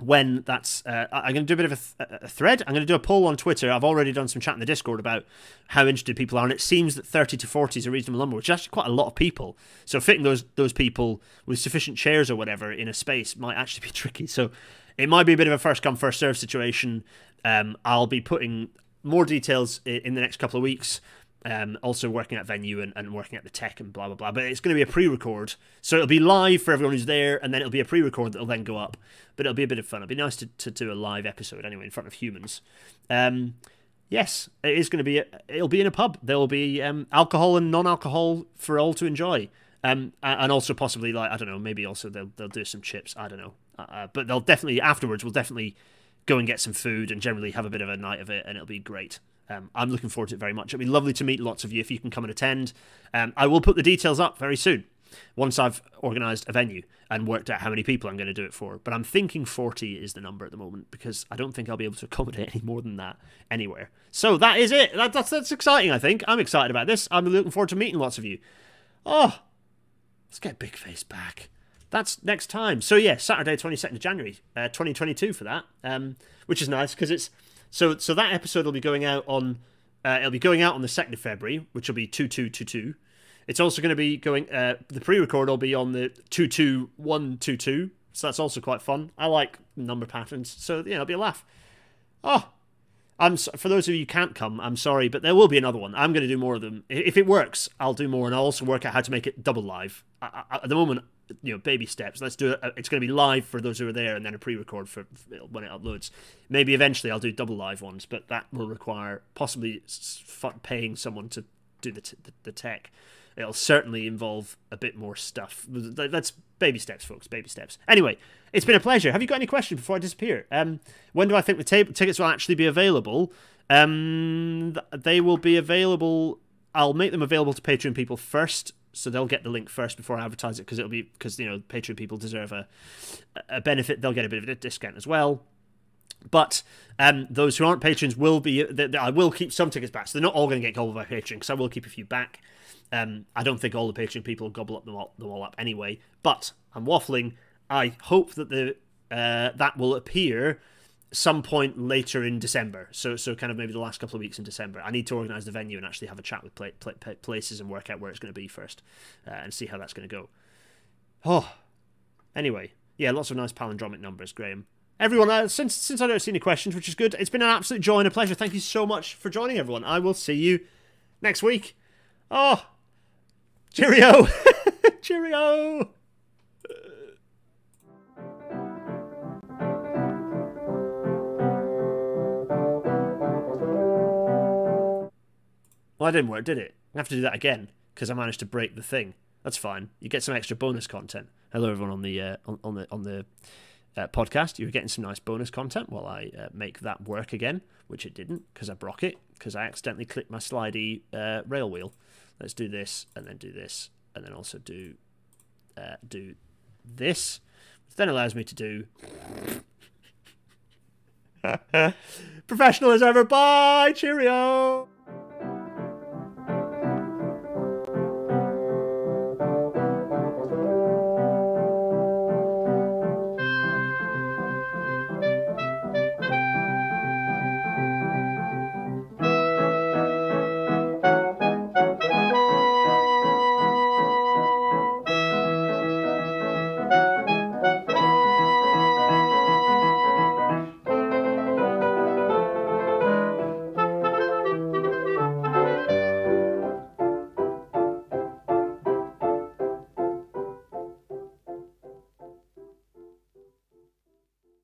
when that's uh, i'm going to do a bit of a, th- a, thread. I'm going to do a poll on twitter. I've already done some chat in the discord about how interested people are and it seems that 30 to 40 is a reasonable number which is actually quite a lot of people. So fitting those those people with sufficient chairs or whatever in a space might actually be tricky. So it might be a bit of a first come first serve situation. Um, i'll be putting more details in the next couple of weeks um, also working at venue and, and working at the tech and blah blah blah. But it's going to be a pre-record, so it'll be live for everyone who's there, and then it'll be a pre-record that'll then go up. But it'll be a bit of fun. It'll be nice to, to do a live episode anyway in front of humans. Um, yes, it is going to be. A, it'll be in a pub. There will be um, alcohol and non-alcohol for all to enjoy. Um, and also possibly like I don't know, maybe also they'll they'll do some chips. I don't know, uh, uh, but they'll definitely afterwards. We'll definitely go and get some food and generally have a bit of a night of it, and it'll be great. Um, I'm looking forward to it very much. It'd be lovely to meet lots of you if you can come and attend. Um, I will put the details up very soon. once I've organised a venue and worked out how many people I'm going to do it for. But I'm thinking 40 is the number at the moment because I don't think I'll be able to accommodate any more than that anywhere. So that is it. That, that's that's exciting. I think I'm excited about this. I'm looking forward to meeting lots of you. Oh, let's get Big Face back. That's next time. So yeah, Saturday, 22nd of January, uh, 2022 for that, um, which is nice because it's so so that episode will be going out on uh, it'll be going out on the 2nd of February, which will be 2222. It's also going to be going, uh, the pre record will be on the 22122. So that's also quite fun. I like number patterns. So, yeah, it'll be a laugh. Oh, I'm for those of you who can't come, I'm sorry, but there will be another one. I'm going to do more of them. If it works, I'll do more, and I'll also work out how to make it double live. At the moment, you know, baby steps. Let's do it. It's going to be live for those who are there, and then a pre-record for when it uploads. Maybe eventually I'll do double live ones, but that will require possibly paying someone to do the, the, the tech. It'll certainly involve a bit more stuff. That's baby steps, folks. Baby steps. Anyway, it's been a pleasure. Have you got any questions before I disappear? Um, when do I think the tickets will actually be available? Um, they will be available. I'll make them available to Patreon people first, so they'll get the link first before I advertise it because it'll be because you know Patreon people deserve a a benefit. They'll get a bit of a discount as well. But um, those who aren't patrons will be. They, they, I will keep some tickets back, so they're not all going to get gobbled by Patreon because I will keep a few back. Um, I don't think all the Patreon people gobble up them all, them all up anyway. But I'm waffling. I hope that the uh, that will appear some point later in December. So so kind of maybe the last couple of weeks in December. I need to organise the venue and actually have a chat with places and work out where it's going to be first, uh, and see how that's going to go. Oh, anyway, yeah, lots of nice palindromic numbers, Graham. Everyone, uh, since since I don't see any questions, which is good, it's been an absolute joy and a pleasure. Thank you so much for joining, everyone. I will see you next week. Oh, cheerio, cheerio. Well, that didn't work, did it? I have to do that again because I managed to break the thing. That's fine. You get some extra bonus content. Hello, everyone on the uh, on, on the on the uh, podcast. You're getting some nice bonus content while I uh, make that work again, which it didn't because I broke it because I accidentally clicked my slidey uh, rail wheel. Let's do this and then do this and then also do uh, do this, which then allows me to do professional as ever. Bye, cheerio.